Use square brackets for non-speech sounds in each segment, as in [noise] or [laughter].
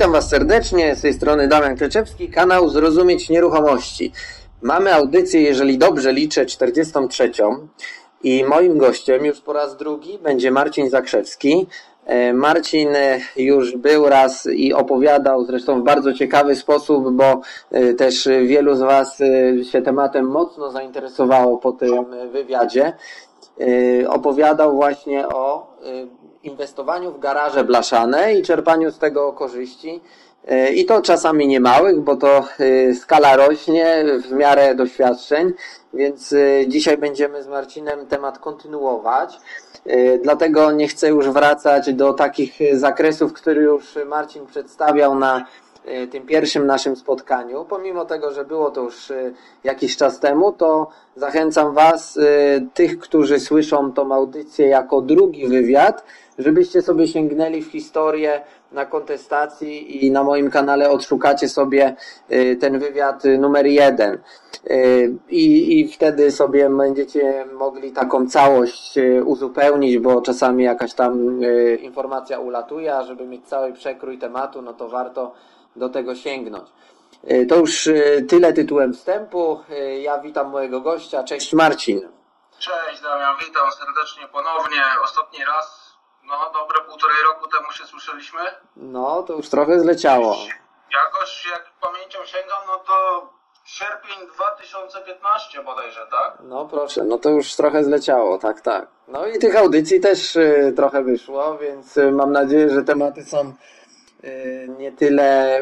Witam Was serdecznie, z tej strony Damian Kleczewski, kanał Zrozumieć Nieruchomości. Mamy audycję, jeżeli dobrze liczę, 43 i moim gościem już po raz drugi będzie Marcin Zakrzewski. E, Marcin już był raz i opowiadał zresztą w bardzo ciekawy sposób, bo e, też wielu z Was e, się tematem mocno zainteresowało po tym wywiadzie. Opowiadał właśnie o inwestowaniu w garaże blaszane i czerpaniu z tego korzyści. E, I to czasami nie małych, bo to e, skala rośnie w miarę doświadczeń, więc e, dzisiaj będziemy z Marcinem temat kontynuować. Dlatego nie chcę już wracać do takich zakresów, które już Marcin przedstawiał na tym pierwszym naszym spotkaniu. Pomimo tego, że było to już jakiś czas temu, to zachęcam Was, tych, którzy słyszą tą audycję jako drugi wywiad, żebyście sobie sięgnęli w historię na kontestacji i na moim kanale odszukacie sobie ten wywiad numer jeden. I, I wtedy sobie będziecie mogli taką całość uzupełnić, bo czasami jakaś tam informacja ulatuje, a żeby mieć cały przekrój tematu, no to warto do tego sięgnąć. To już tyle tytułem wstępu. Ja witam mojego gościa. Cześć Marcin. Cześć Damian, witam serdecznie ponownie. Ostatni raz no, dobre półtorej roku temu się słyszeliśmy. No, to już trochę zleciało. Jakoś, jak pamięcią sięgam, no to sierpień 2015 bodajże, tak? No proszę, no to już trochę zleciało, tak, tak. No i tych audycji też trochę wyszło, więc mam nadzieję, że tematy są nie tyle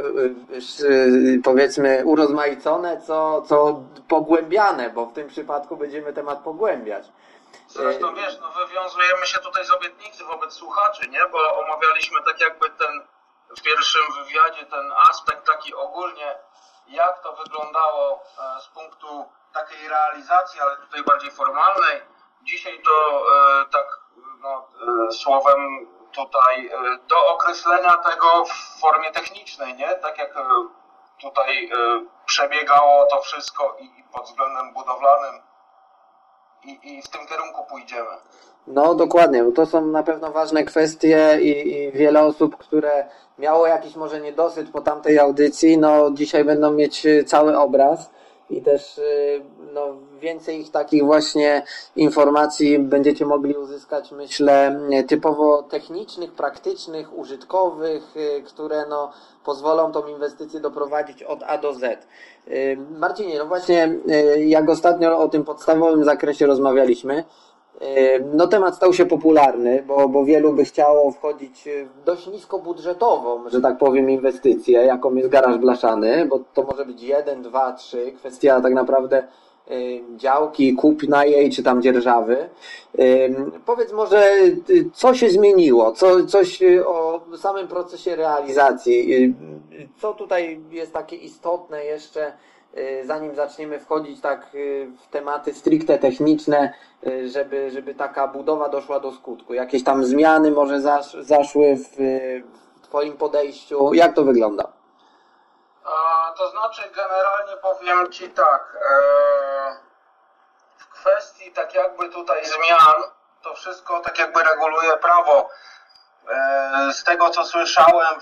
y, powiedzmy urozmaicone, co, co pogłębiane, bo w tym przypadku będziemy temat pogłębiać. Zresztą wiesz, no wywiązujemy się tutaj z obietnicy wobec słuchaczy, nie? Bo omawialiśmy tak jakby ten w pierwszym wywiadzie ten aspekt taki ogólnie, jak to wyglądało e, z punktu takiej realizacji, ale tutaj bardziej formalnej. Dzisiaj to e, tak no, e, słowem tutaj do określenia tego w formie technicznej, nie? Tak jak tutaj przebiegało to wszystko i pod względem budowlanym i, i w tym kierunku pójdziemy. No dokładnie, bo to są na pewno ważne kwestie i, i, wiele osób, które miało jakiś może niedosyt po tamtej audycji, no dzisiaj będą mieć cały obraz i też y, no, więcej ich takich właśnie informacji będziecie mogli uzyskać, myślę, typowo technicznych, praktycznych, użytkowych, y, które no, pozwolą tą inwestycję doprowadzić od A do Z. Y, Marcinie, no właśnie jak ostatnio o tym podstawowym zakresie rozmawialiśmy, no temat stał się popularny, bo, bo wielu by chciało wchodzić w dość niskobudżetową, że tak powiem, inwestycję, jaką jest garaż blaszany, bo to może być jeden, dwa, trzy, kwestia tak naprawdę działki, kupna jej, czy tam dzierżawy. Powiedz może, co się zmieniło, co, coś o samym procesie realizacji, co tutaj jest takie istotne jeszcze, Y, zanim zaczniemy wchodzić tak y, w tematy stricte techniczne, y, żeby, żeby taka budowa doszła do skutku? Jakieś tam zmiany może zasz, zaszły w, w Twoim podejściu? Jak to wygląda? A, to znaczy, generalnie powiem Ci tak. E, w kwestii tak jakby tutaj zmian, to wszystko tak jakby reguluje prawo. E, z tego co słyszałem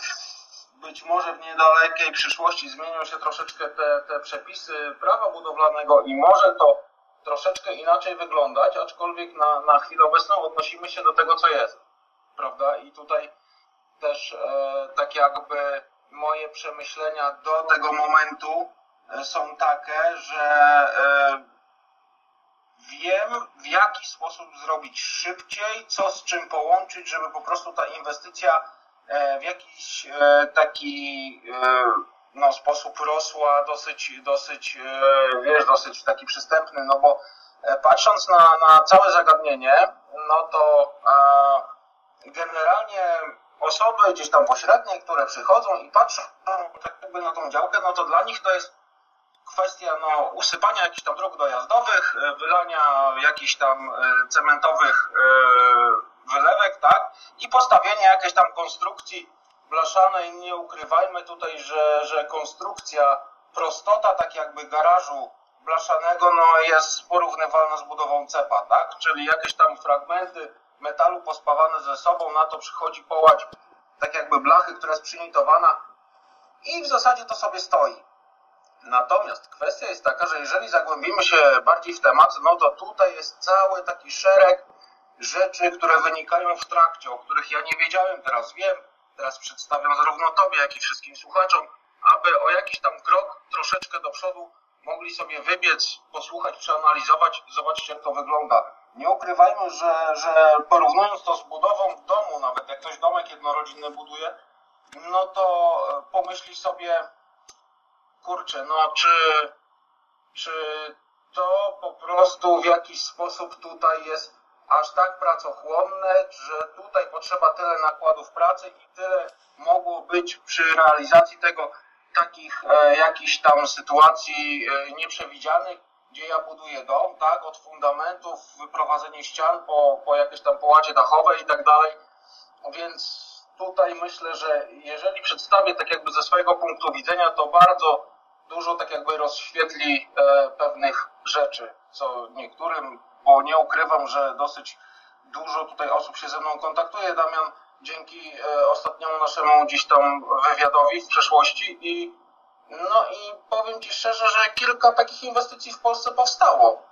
być może w niedalekiej przyszłości zmienią się troszeczkę te, te przepisy prawa budowlanego i może to troszeczkę inaczej wyglądać, aczkolwiek na, na chwilę obecną odnosimy się do tego, co jest. Prawda? I tutaj też e, tak jakby moje przemyślenia do tego momentu e, są takie, że e, wiem w jaki sposób zrobić szybciej, co z czym połączyć, żeby po prostu ta inwestycja w jakiś e, taki e, no, sposób rosła dosyć, dosyć, wiesz, dosyć taki przystępny, no bo patrząc na, na całe zagadnienie, no to generalnie osoby gdzieś tam pośrednie, które przychodzą i patrzą tak jakby na tą działkę, no to dla nich to jest kwestia no, usypania jakichś tam dróg dojazdowych, wylania jakichś tam cementowych wylewek, tak? I postawienie jakiejś tam konstrukcji blaszanej. Nie ukrywajmy tutaj, że, że konstrukcja, prostota tak jakby garażu blaszanego no, jest porównywalna z budową cepa, tak? Czyli jakieś tam fragmenty metalu pospawane ze sobą, na to przychodzi połać tak jakby blachy, która jest przynitowana i w zasadzie to sobie stoi. Natomiast kwestia jest taka, że jeżeli zagłębimy się bardziej w temat, no to tutaj jest cały taki szereg rzeczy, które wynikają w trakcie, o których ja nie wiedziałem, teraz wiem, teraz przedstawiam zarówno Tobie, jak i wszystkim słuchaczom, aby o jakiś tam krok troszeczkę do przodu mogli sobie wybiec, posłuchać, przeanalizować, zobaczcie jak to wygląda. Nie ukrywajmy, że, że porównując to z budową domu, nawet jak ktoś domek jednorodzinny buduje, no to e, pomyśli sobie, kurczę, no czy, czy to po prostu w jakiś sposób tutaj jest aż tak pracochłonne, że tutaj potrzeba tyle nakładów pracy i tyle mogło być przy realizacji tego takich e, jakichś tam sytuacji e, nieprzewidzianych, gdzie ja buduję dom, tak, od fundamentów, wyprowadzenie ścian po, po jakieś tam połacie dachowe i tak dalej, więc tutaj myślę, że jeżeli przedstawię tak jakby ze swojego punktu widzenia, to bardzo dużo tak jakby rozświetli e, pewnych rzeczy, co niektórym, bo nie ukrywam, że dosyć dużo tutaj osób się ze mną kontaktuje, Damian, dzięki e, ostatniemu naszemu gdzieś tam wywiadowi w przeszłości i no i powiem Ci szczerze, że kilka takich inwestycji w Polsce powstało.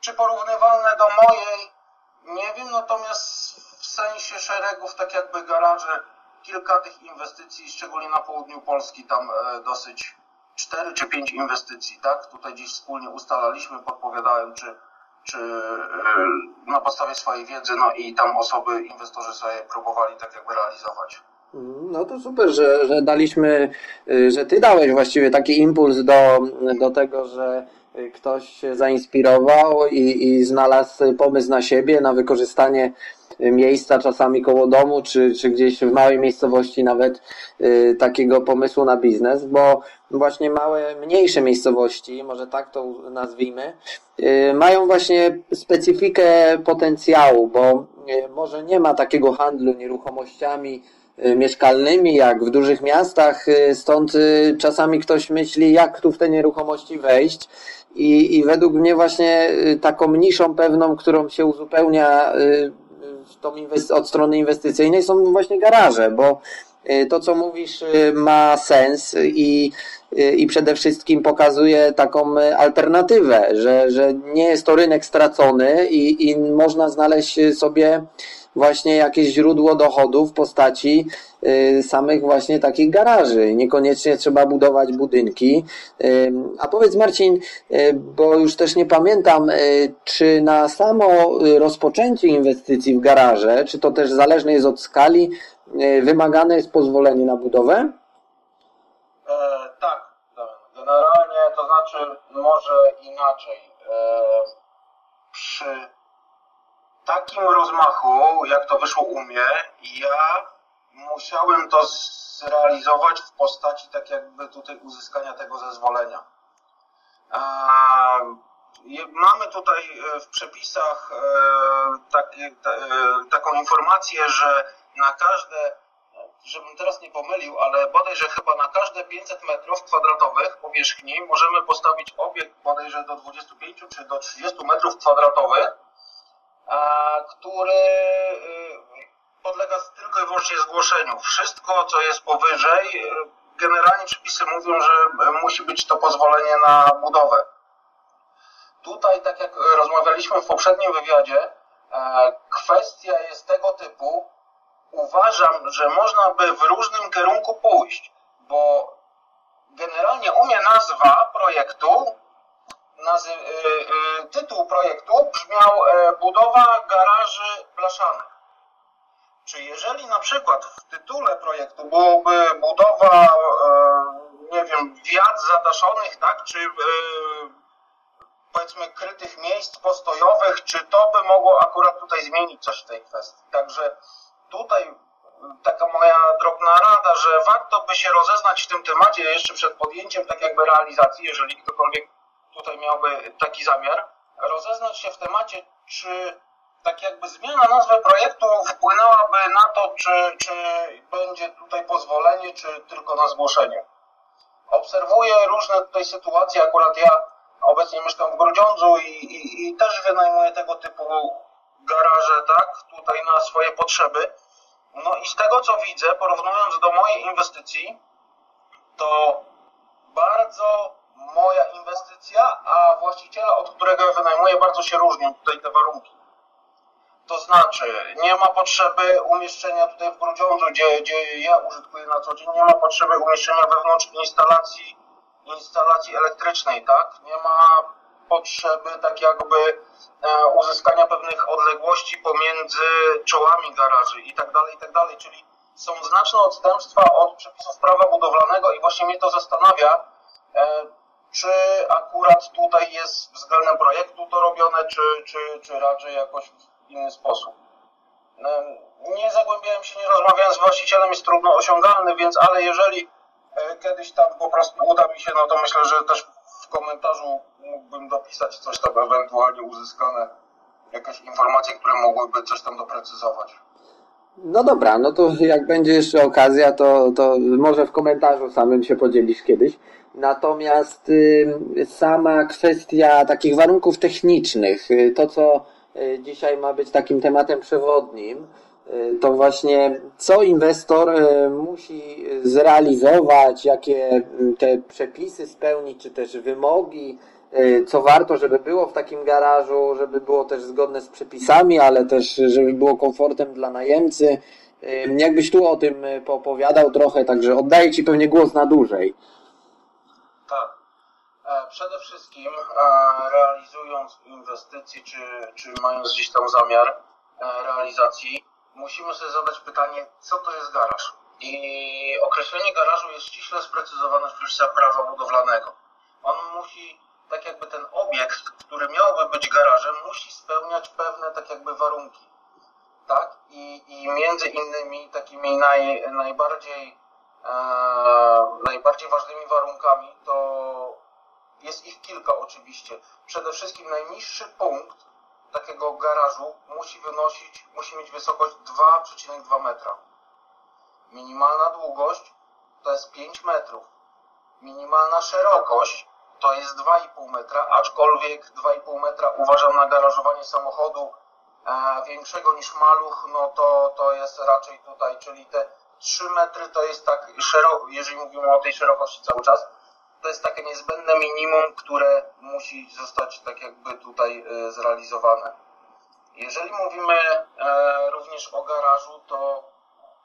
Czy porównywalne do mojej? Nie wiem, natomiast w sensie szeregów, tak jakby garaże, kilka tych inwestycji, szczególnie na południu Polski, tam e, dosyć cztery czy pięć inwestycji, tak? Tutaj gdzieś wspólnie ustalaliśmy, podpowiadałem, czy, czy e, na podstawie swojej wiedzy, no i tam osoby, inwestorzy sobie próbowali tak jakby realizować. No to super, że, że daliśmy, y, że ty dałeś właściwie taki impuls do, do tego, że ktoś się zainspirował i, i znalazł pomysł na siebie, na wykorzystanie miejsca czasami koło domu, czy, czy gdzieś w małej miejscowości nawet y, takiego pomysłu na biznes, bo właśnie małe, mniejsze miejscowości, może tak to nazwijmy, y, mają właśnie specyfikę potencjału, bo y, może nie ma takiego handlu nieruchomościami, Y, mieszkalnymi, jak w dużych miastach, y, stąd y, czasami ktoś myśli, jak tu w te nieruchomości wejść. I, i według mnie właśnie taką niszą pewną, którą się uzupełnia tą od strony inwestycyjnej są właśnie garaże, bo to, co mówisz, ma sens i, i przede wszystkim pokazuje taką alternatywę, że, że nie jest to rynek stracony i, i można znaleźć sobie właśnie jakieś źródło dochodu w postaci y, samych właśnie takich garaży. Niekoniecznie trzeba budować budynki. Y, a powiedz Marcin, y, bo już też nie pamiętam, czy na samo rozpoczęcie inwestycji w garaże, czy to też zależne jest od skali, wymagane jest pozwolenie na budowę? E, tak, generalnie to znaczy może inaczej. E, przy takim rozmachu, jak to wyszło u mnie, ja musiałem to zrealizować w postaci tak jakby tutaj uzyskania tego zezwolenia. Mamy tutaj e, w przepisach e, taki, e, taką informację, że na każde, żebym teraz nie pomylił, ale bodajże chyba na każde 500 metrów kwadratowych powierzchni możemy postawić obiekt bodajże do 25 czy do 30 metrów kwadratowych, który y, podlega tylko i wyłącznie zgłoszeniu. Wszystko, co jest powyżej, y, generalnie przepisy mówią, że musi być to pozwolenie na budowę. Tutaj, tak jak rozmawialiśmy w poprzednim wywiadzie, e, kwestia jest tego typu, uważam, że można by w różnym kierunku pójść, bo generalnie u mnie nazwa projektu nazy, y, y, tytuł projektu brzmiał e, Budowa garaży blaszanych. Czy jeżeli na przykład w tytule projektu byłoby budowa, e, nie wiem, wiat zadaszonych, tak, czy e, powiedzmy krytych miejsc postojowych, czy to by mogło akurat tutaj zmienić coś w tej kwestii. Także tutaj taka moja drobna rada, że warto by się rozeznać w tym temacie jeszcze przed podjęciem tak jakby realizacji, jeżeli ktokolwiek tutaj miałby taki zamiar, rozeznać się w temacie, czy tak jakby zmiana nazwy projektu wpłynęłaby na to, czy, czy będzie tutaj pozwolenie, czy tylko na zgłoszenie. Obserwuję różne tutaj sytuacje, akurat ja obecnie mieszkam w Grudziądzu i, i, i też wynajmuję tego typu garaże, tak, tutaj na swoje potrzeby. No i z tego co widzę, porównując do mojej inwestycji, to bardzo moja inwestycja, a właściciela, od którego ja wynajmuję, bardzo się różnią tutaj te warunki. To znaczy, nie ma potrzeby umieszczenia tutaj w Grudziądzu, gdzie, gdzie ja użytkuję na co dzień, nie ma potrzeby umieszczenia wewnątrz instalacji, instalacji elektrycznej, tak? Nie ma potrzeby tak jakby e, uzyskania pewnych odległości pomiędzy czołami garaży i tak dalej, i tak dalej, czyli są znaczne odstępstwa od przepisów prawa budowlanego i właśnie mnie to zastanawia, e, czy akurat tutaj jest względem projektu to robione, czy, czy, czy raczej jakoś w inny sposób. E, nie zagłębiałem się, nie rozmawiałem z właścicielem, jest trudno osiągalny, więc ale jeżeli kiedyś tam po prostu uda mi się, no to myślę, że też w komentarzu mógłbym dopisać coś tam ewentualnie uzyskane, jakieś informacje, które mogłyby coś tam doprecyzować. No dobra, no to jak będzie jeszcze okazja, to, to może w komentarzu samym się podzielisz kiedyś. Natomiast y, sama kwestia takich warunków technicznych, y, to co y, dzisiaj ma być takim tematem przewodnim, to właśnie co inwestor musi zrealizować, jakie te przepisy spełnić, czy też wymogi, co warto, żeby było w takim garażu, żeby było też zgodne z przepisami, ale też żeby było komfortem dla najemcy. Jakbyś tu o tym poopowiadał trochę, także oddaję Ci pewnie głos na dłużej. Tak. E, przede wszystkim e, realizując inwestycje, czy, czy mając gdzieś tam zamiar e, realizacji, musimy sobie zadać pytanie, co to jest garaż? I określenie garażu jest ściśle sprecyzowane w przepisach prawa budowlanego. On musi tak jakby ten obiekt, który miałby być garażem, musi spełniać pewne tak jakby warunki. Tak? I, i między innymi takimi naj, najbardziej, najbardziej ważnymi warunkami to jest ich kilka oczywiście. Przede wszystkim najniższy punkt takiego garażu musi wynosić, musi mieć wysokość 2,2 metra. Minimalna długość to jest 5 metrów. Minimalna szerokość to jest 2,5 metra, aczkolwiek 2,5 metra uważam na garażowanie samochodu e, większego niż maluch, no to, to jest raczej tutaj, czyli te 3 metry to jest tak szeroko, jeżeli mówimy o tej szerokości cały czas, to jest takie niezbędne minimum, które musi zostać tak jakby tutaj e, zrealizowane. Jeżeli mówimy e, również o garażu, to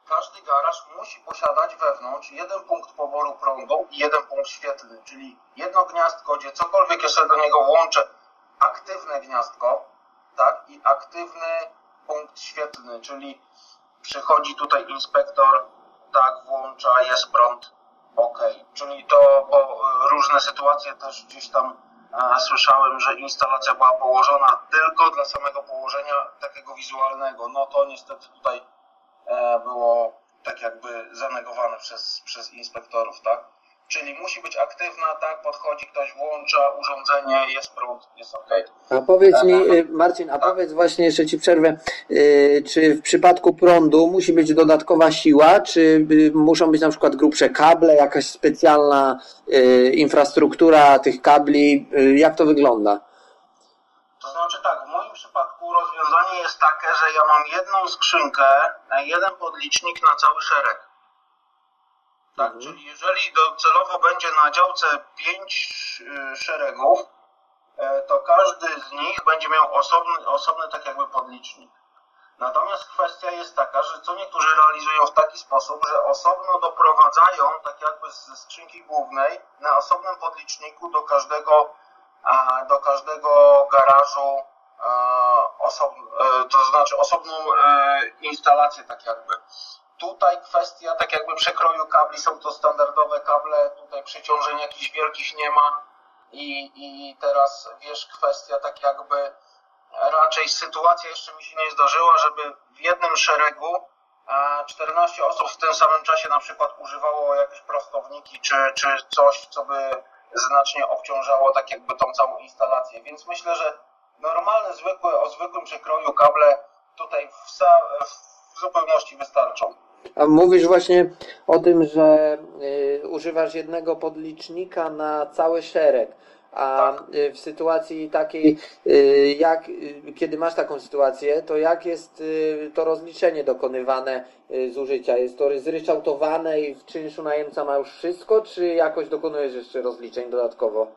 każdy garaż musi posiadać wewnątrz jeden punkt poboru prądu i jeden punkt świetlny, czyli jedno gniazdko, gdzie cokolwiek jeszcze do niego włączę, aktywne gniazdko, tak, i aktywny punkt świetlny, czyli przychodzi tutaj inspektor, tak, włącza, jest prąd, ok. Czyli to, bo różne sytuacje też gdzieś tam a, słyszałem, że instalacja była położona tylko dla samego położenia takiego wizualnego. No to niestety tutaj E, było tak jakby zanegowane przez, przez inspektorów, tak? Czyli musi być aktywna, tak, podchodzi ktoś, włącza urządzenie, jest prąd, jest ok. A powiedz mi, e, Marcin, a tak. powiedz właśnie, jeszcze Ci przerwę, e, czy w przypadku prądu musi być dodatkowa siła, czy muszą być na przykład grubsze kable, jakaś specjalna infrastruktura tych kabli, jak to wygląda? To znaczy tak, w moim przypadku rozwiązanie jest takie, że ja mam jedną skrzynkę, jeden podlicznik na cały szereg. Tak, mhm. czyli jeżeli docelowo będzie na działce pięć y, szeregów, e, to każdy z nich będzie miał osobny, osobny tak jakby podlicznik. Natomiast kwestia jest taka, że co niektórzy realizują w taki sposób, że osobno doprowadzają tak jakby ze skrzynki głównej na osobnym podliczniku do każdego do każdego garażu osob, e, to znaczy osobną e, instalację tak jakby. Tutaj kwestia tak jakby przekroju kabli, są to standardowe kable, tutaj przeciążeń jakichś wielkich nie ma i, i teraz wiesz kwestia tak jakby raczej sytuacja jeszcze mi się nie zdarzyła, żeby w jednym szeregu 14 osób w tym samym czasie na przykład używało jakieś prostowniki czy, czy coś, co by znacznie obciążało tak jakby tą całą instalację. Więc myślę, że normalne, zwykłe, o zwykłym przekroju kable tutaj w, w zupełności wystarczą. A mówisz właśnie o tym, że y, używasz jednego podlicznika na cały szereg. A y, w sytuacji takiej, y, jak, y, kiedy masz taką sytuację, to jak jest to rozliczenie dokonywane zużycia? Jest to zryczałtowane i w czynszu najemca ma już wszystko, czy jakoś dokonujesz jeszcze rozliczeń dodatkowo?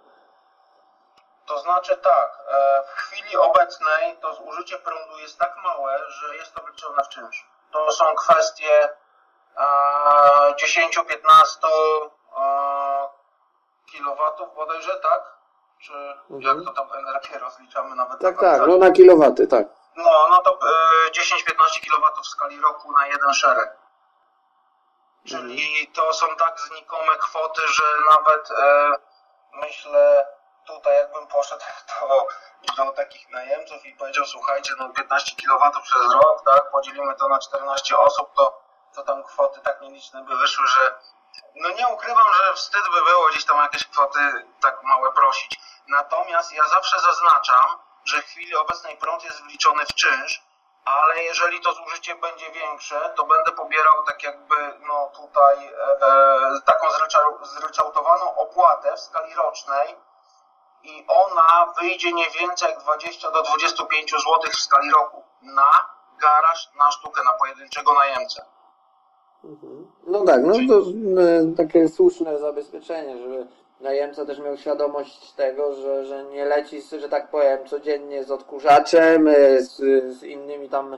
To znaczy tak, e, w chwili obecnej to zużycie prądu jest tak małe, że jest to wliczone w czynsz. To są kwestie e, 10-15 e, kilowatów bodajże, tak? Czy jak to tam energię rozliczamy nawet Tak, na tak, no na kilowaty, tak. No, no to e, 10-15 kW w skali roku na jeden szereg. Czyli to są tak znikome kwoty, że nawet e, myślę tutaj jakbym poszedł [laughs] do, do takich najemców i powiedział słuchajcie, no 15 kW przez rok, tak, podzielimy to na 14 osób, to, to tam kwoty tak nieliczne by wyszły, że no nie ukrywam, że wstyd by było gdzieś tam jakieś kwoty tak małe prosić. Natomiast ja zawsze zaznaczam, że w chwili obecnej prąd jest wliczony w czynsz, ale jeżeli to zużycie będzie większe, to będę pobierał tak jakby no tutaj e, e, taką zrycza- zryczałtowaną opłatę w skali rocznej i ona wyjdzie nie więcej jak 20 do 25 zł w skali roku na garaż, na sztukę, na pojedynczego najemcę. No tak, no to e, takie słuszne zabezpieczenie, żeby najemca też miał świadomość tego, że, że nie leci, że tak powiem, codziennie z odkurzaczem, e, z, z innymi tam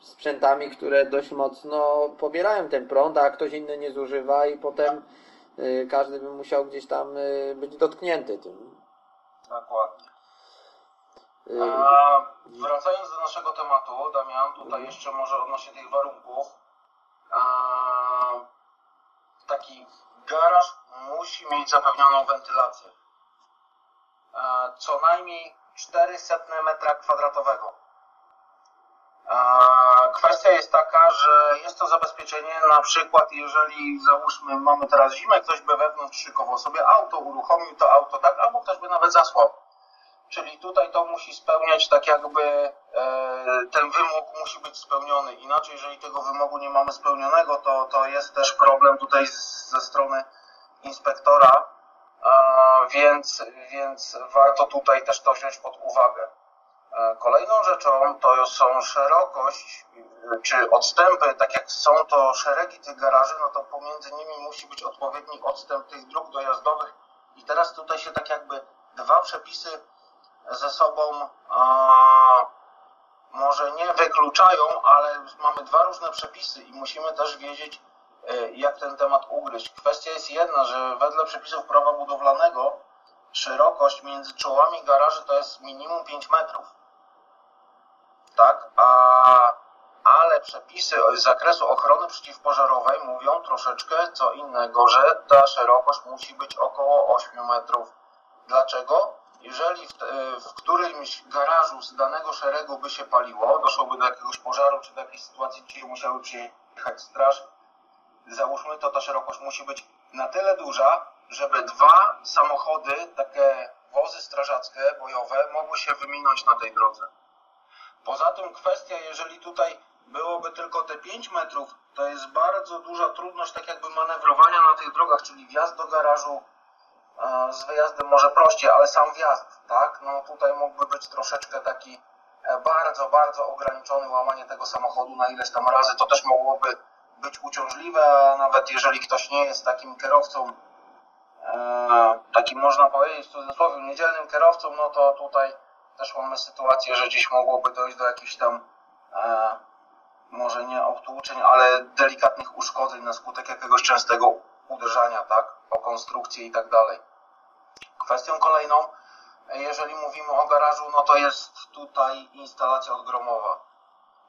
sprzętami, które dość mocno pobierają ten prąd, a ktoś inny nie zużywa i potem e, każdy by musiał gdzieś tam e, być dotknięty tym. Dokładnie. E, A wracając do naszego tematu, Damian, tutaj jeszcze może odnośnie tych warunków. A, taki garaż musi mieć zapewnioną wentylację. A, co najmniej 400 metra kwadratowego. Kwestia jest taka, że jest to zabezpieczenie na przykład jeżeli załóżmy mamy teraz zimę, ktoś by wewnątrz szykował sobie auto, uruchomił to auto tak, albo ktoś by nawet zasłał. Czyli tutaj to musi spełniać tak jakby e, ten wymóg musi być spełniony. Inaczej, jeżeli tego wymogu nie mamy spełnionego, to, to jest też problem tutaj z, ze strony inspektora, więc, więc warto tutaj też to wziąć pod uwagę. E, Kolejną rzeczą to są szerokość e, czy odstępy, tak jak są to szeregi tych garaży, no to pomiędzy nimi musi być odpowiedni odstęp tych dróg dojazdowych i teraz tutaj się tak jakby dwa przepisy ze sobą a, może nie wykluczają, ale mamy dwa różne przepisy i musimy też wiedzieć, e, jak ten temat ugryźć. Kwestia jest jedna, że wedle przepisów prawa budowlanego szerokość między czołami garaży to jest minimum 5 metrów. Tak? A, ale przepisy z zakresu ochrony przeciwpożarowej mówią troszeczkę co innego, że ta szerokość musi być około 8 metrów. Dlaczego? Jeżeli w, w którymś garażu z danego szeregu by się paliło, doszłoby do jakiegoś pożaru, czy do jakiejś sytuacji, gdzie musiały przyjechać straż, załóżmy to, ta szerokość musi być na tyle duża, żeby dwa samochody, takie wozy strażackie, bojowe, mogły się wyminąć na tej drodze. Poza tym kwestia, jeżeli tutaj byłoby tylko te 5 metrów, to jest bardzo duża trudność tak jakby manewrowania na tych drogach, czyli wjazd do garażu, e, z wyjazdem może prościej, ale sam wjazd, tak? No tutaj mógłby być troszeczkę taki e, bardzo, bardzo ograniczony łamanie tego samochodu na ileś tam razy. To też mogłoby być uciążliwe, a nawet jeżeli ktoś nie jest takim kierowcą, e, takim można powiedzieć w cudzysłowie niedzielnym kierowcą, no to tutaj też mamy sytuację, że gdzieś mogłoby dojść do jakichś tam e, może nie obtłuczeń, ale delikatnych uszkodzeń na skutek jakiegoś częstego uderzania, tak, o konstrukcję i tak dalej. Kwestią kolejną, jeżeli mówimy o garażu, no to jest tutaj instalacja odgromowa.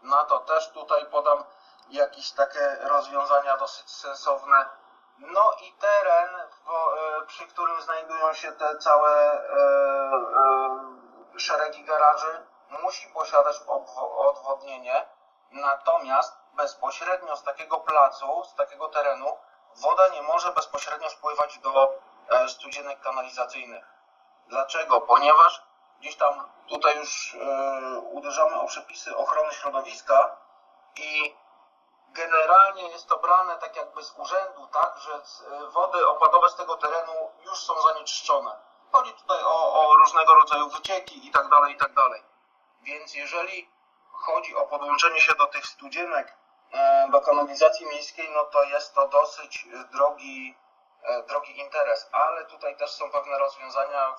Na to też tutaj podam jakieś takie rozwiązania dosyć sensowne. No i teren, e, przy którym znajdują się te całe e, e, szeregi garaży, musi posiadać odwodnienie. Natomiast bezpośrednio z takiego placu, z takiego terenu, woda nie może bezpośrednio spływać do e, studzienek kanalizacyjnych. Dlaczego? Ponieważ gdzieś tam tutaj już e, uderzamy o przepisy ochrony środowiska i generalnie jest to brane tak jakby z urzędu, tak, że e, wody opadowe z tego terenu już są zanieczyszczone. Chodzi tutaj o, o różnego rodzaju wycieki i tak dalej, i tak dalej. Więc jeżeli chodzi o podłączenie się do tych studzienek, e, do kanalizacji miejskiej, no to jest to dosyć drogi, e, drogi interes, ale tutaj też są pewne rozwiązania,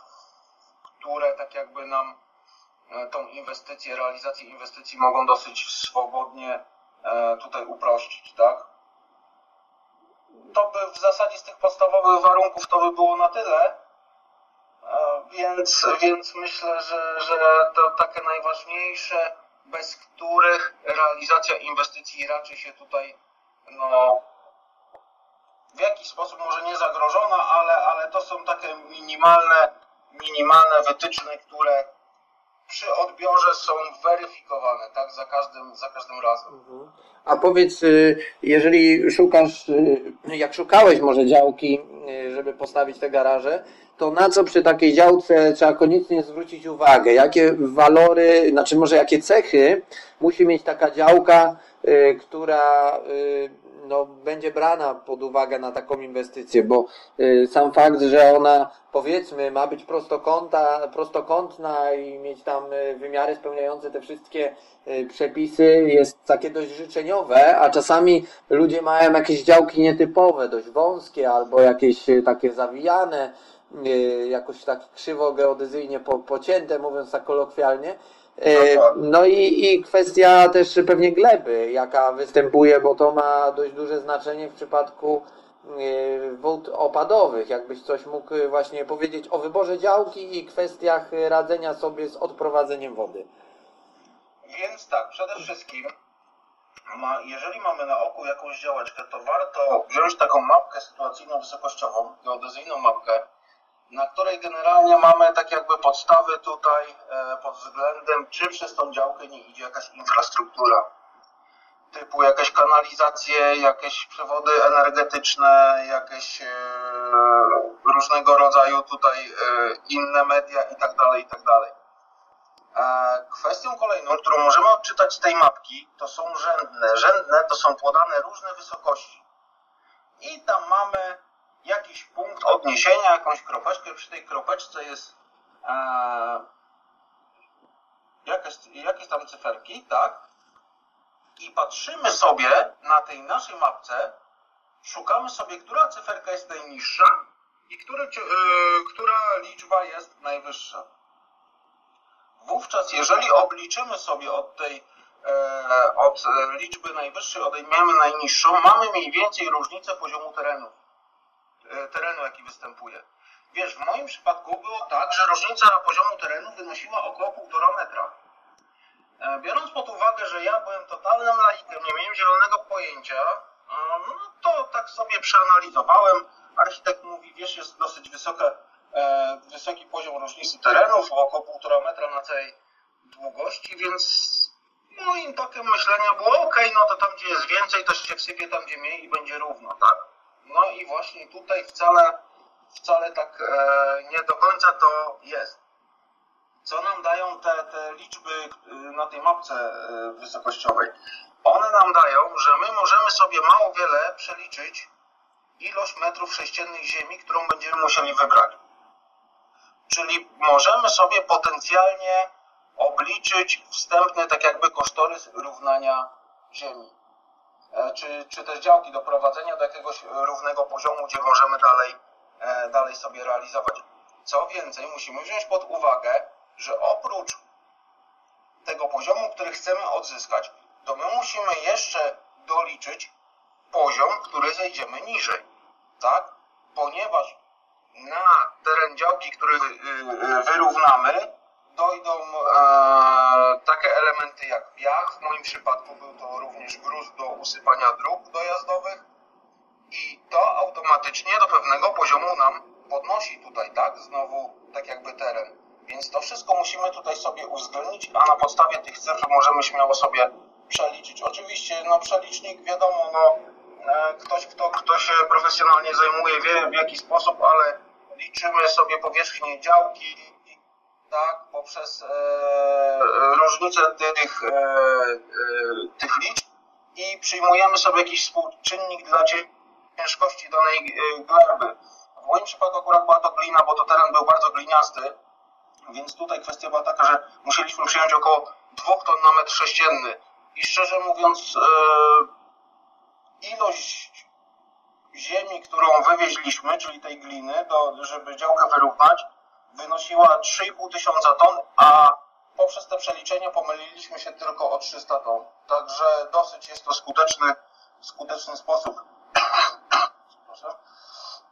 które tak jakby nam e, tą inwestycję, realizację inwestycji mogą dosyć swobodnie tutaj uprościć, tak? To by w zasadzie z tych podstawowych warunków to by było na tyle, więc, więc myślę, że, że to takie najważniejsze bez których realizacja inwestycji raczej się tutaj no, w jakiś sposób może nie zagrożona, ale, ale to są takie minimalne, minimalne wytyczne, które są weryfikowane, tak, za każdym, za każdym razem. Mhm. A powiedz, y, jeżeli szukasz, y, jak szukałeś może działki, y, żeby postawić te garaże, to na co przy takiej działce trzeba koniecznie zwrócić uwagę? Jakie walory, znaczy może jakie cechy musi mieć taka działka, która no, będzie brana pod uwagę na taką inwestycję, bo y, sam fakt, że ona powiedzmy ma być prostokąta, prostokątna i mieć tam wymiary spełniające te wszystkie przepisy jest takie dość życzeniowe, a czasami ludzie mają jakieś działki nietypowe, dość wąskie albo jakieś takie zawijane, Y, jakoś tak krzywo geodezyjnie po, pocięte, mówiąc tak kolokwialnie. Y, no i, i kwestia też pewnie gleby, jaka występuje, bo to ma dość duże znaczenie w przypadku y, wód opadowych. Jakbyś coś mógł właśnie powiedzieć o wyborze działki i kwestiach radzenia sobie z odprowadzeniem wody. Więc tak, przede wszystkim jeżeli mamy na oku jakąś działeczkę, to warto wziąć taką mapkę sytuacyjną wysokościową, geodezyjną mapkę, na której generalnie mamy tak jakby podstawy tutaj e, pod względem, czy przez tą działkę nie idzie jakaś infrastruktura typu jakieś kanalizacje, jakieś przewody energetyczne, jakieś e, różnego rodzaju tutaj e, inne media i tak dalej, i tak dalej. Kwestią kolejną, którą możemy odczytać z tej mapki, to są rzędne. Rzędne to są podane różne wysokości. I tam mamy jakiś punkt odniesienia, jakąś kropeczkę. Przy tej kropeczce jest e, jakieś, jakieś tam cyferki, tak? I patrzymy sobie na tej naszej mapce, szukamy sobie, która cyferka jest najniższa i który, yy, która liczba jest najwyższa. Wówczas, jeżeli obliczymy sobie od tej e, od liczby najwyższej odejmiemy najniższą, mamy mniej więcej różnicę poziomu terenu. E, terenu, jaki występuje. Wiesz, w moim przypadku było tak, że różnica poziomu terenu wynosiła około 1,5 metra. E, biorąc pod uwagę, że ja byłem totalnym laikem, nie miałem zielonego pojęcia, e, no to tak sobie przeanalizowałem. Architekt mówi, wiesz, jest dosyć wysoka, wysoki poziom różnicy terenów, około 1,5 metra na całej długości, więc moim tokiem myślenia było, ok, no to tam, gdzie jest więcej, to się wsypie tam, gdzie mniej i będzie równo, tak? No i właśnie tutaj wcale, wcale tak e, nie do końca to jest. Co nam dają te, te liczby e, na tej mapce e, wysokościowej? One nam dają, że my możemy sobie mało wiele przeliczyć ilość metrów sześciennych ziemi, którą będziemy musieli wybrać. Czyli możemy sobie potencjalnie obliczyć wstępny, tak jakby kosztorys równania ziemi. E, czy, czy też działki do prowadzenia do jakiegoś równego poziomu, gdzie możemy dalej, e, dalej sobie realizować. Co więcej, musimy wziąć pod uwagę, że oprócz tego poziomu, który chcemy odzyskać, to my musimy jeszcze doliczyć poziom, który zejdziemy niżej. Tak? Ponieważ na teren działki, który y, y, wyrównamy, dojdą e, takie elementy jak piach, w moim przypadku był to również gruz do usypania dróg dojazdowych i to automatycznie do pewnego poziomu nam podnosi tutaj, tak, znowu tak jakby teren. Więc to wszystko musimy tutaj sobie uwzględnić, a na podstawie tych cyfr możemy śmiało sobie przeliczyć. Oczywiście, no przelicznik wiadomo, no e, ktoś, kto, kto się profesjonalnie zajmuje, wie w jaki sposób, ale liczymy sobie powierzchnię działki, tak, poprzez e, różnicę tych, e, e, tych liczb i przyjmujemy sobie jakiś współczynnik dla ciężkości danej e, gleby. w moim przypadku akurat była to glina, bo to teren był bardzo gliniasty, więc tutaj kwestia była taka, że musieliśmy przyjąć około 2 ton na metr sześcienny. I szczerze mówiąc, e, ilość ziemi, którą wywieźliśmy, czyli tej gliny, do, żeby działkę wyrównać, wynosiła 3,5 tysiąca ton, a poprzez te przeliczenie pomyliliśmy się tylko o 300 ton. Także dosyć jest to skuteczny, skuteczny sposób. [coughs]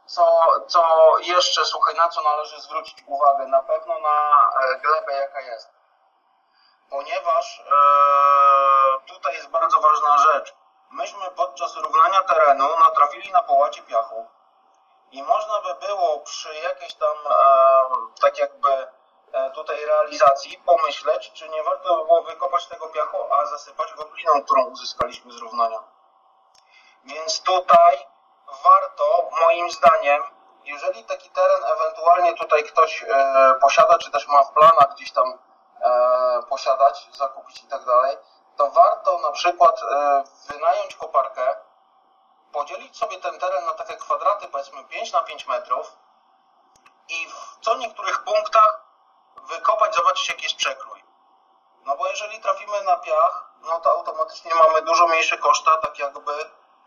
Co, co jeszcze, słuchaj, na co należy zwrócić uwagę? Na pewno na e, glebę, jaka jest. Ponieważ e, tutaj jest bardzo ważna rzecz. Myśmy podczas równania terenu natrafili na połacie piachu i można by było przy jakiejś tam e, tak jakby e, tutaj realizacji pomyśleć, czy nie warto by było wykopać tego piachu, a zasypać go gliną, którą uzyskaliśmy z równania. Więc tutaj warto, moim zdaniem, jeżeli taki teren ewentualnie tutaj ktoś e, posiada, czy też ma w planach gdzieś tam posiadać, zakupić i tak dalej, to warto na przykład wynająć koparkę, podzielić sobie ten teren na takie kwadraty, powiedzmy 5 na 5 metrów i w co niektórych punktach wykopać, zobaczyć jaki jest przekrój. No bo jeżeli trafimy na piach, no to automatycznie mamy dużo mniejsze koszta, tak jakby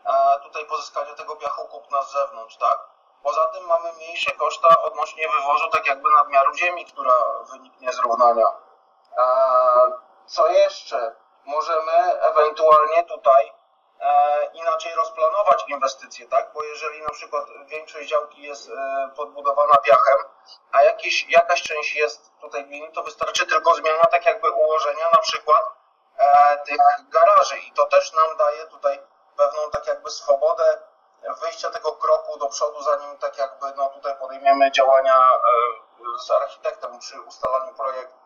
e, tutaj pozyskania tego piachu kupna z zewnątrz, tak? Poza tym mamy mniejsze koszta odnośnie wywozu, tak jakby nadmiaru ziemi, która wyniknie z równania. E, co jeszcze? Możemy ewentualnie tutaj inaczej rozplanować inwestycje, tak? Bo jeżeli na przykład większość działki jest e, podbudowana piachem, a jakieś, jakaś część jest tutaj gliny, to wystarczy tylko zmiana tak jakby ułożenia na przykład e, tych garaży i to też nam daje tutaj pewną tak jakby swobodę wyjścia tego kroku do przodu, zanim tak jakby no tutaj podejmiemy działania e, z architektem przy ustalaniu projektu.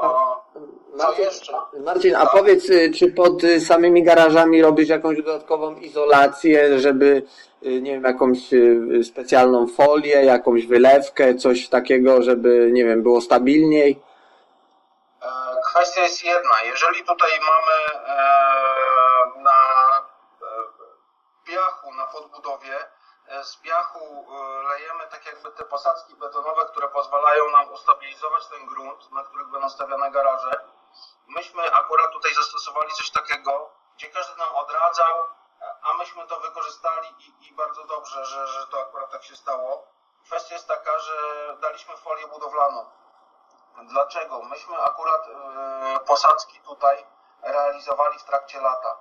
Co Marcin, jeszcze? Marcin, a powiedz, y, czy pod y, samymi garażami robisz jakąś dodatkową izolację, żeby, y, nie wiem, jakąś specjalną folię, jakąś wylewkę, coś takiego, żeby, nie wiem, było stabilniej? E, Kwestia jest jedna. Jeżeli tutaj mamy e, na e, piachu, na podbudowie, z piachu e, lejemy tak jakby te posadzki betonowe, które pozwalają nam ustabilizować ten grunt, na których będą stawiane garaże. Myśmy akurat tutaj zastosowali coś takiego, gdzie każdy nam odradzał, e, a myśmy to wykorzystali i, i bardzo dobrze, że, że to akurat tak się stało. Kwestia jest taka, że daliśmy folię budowlaną. Dlaczego? Myśmy akurat e, posadzki tutaj realizowali w trakcie lata,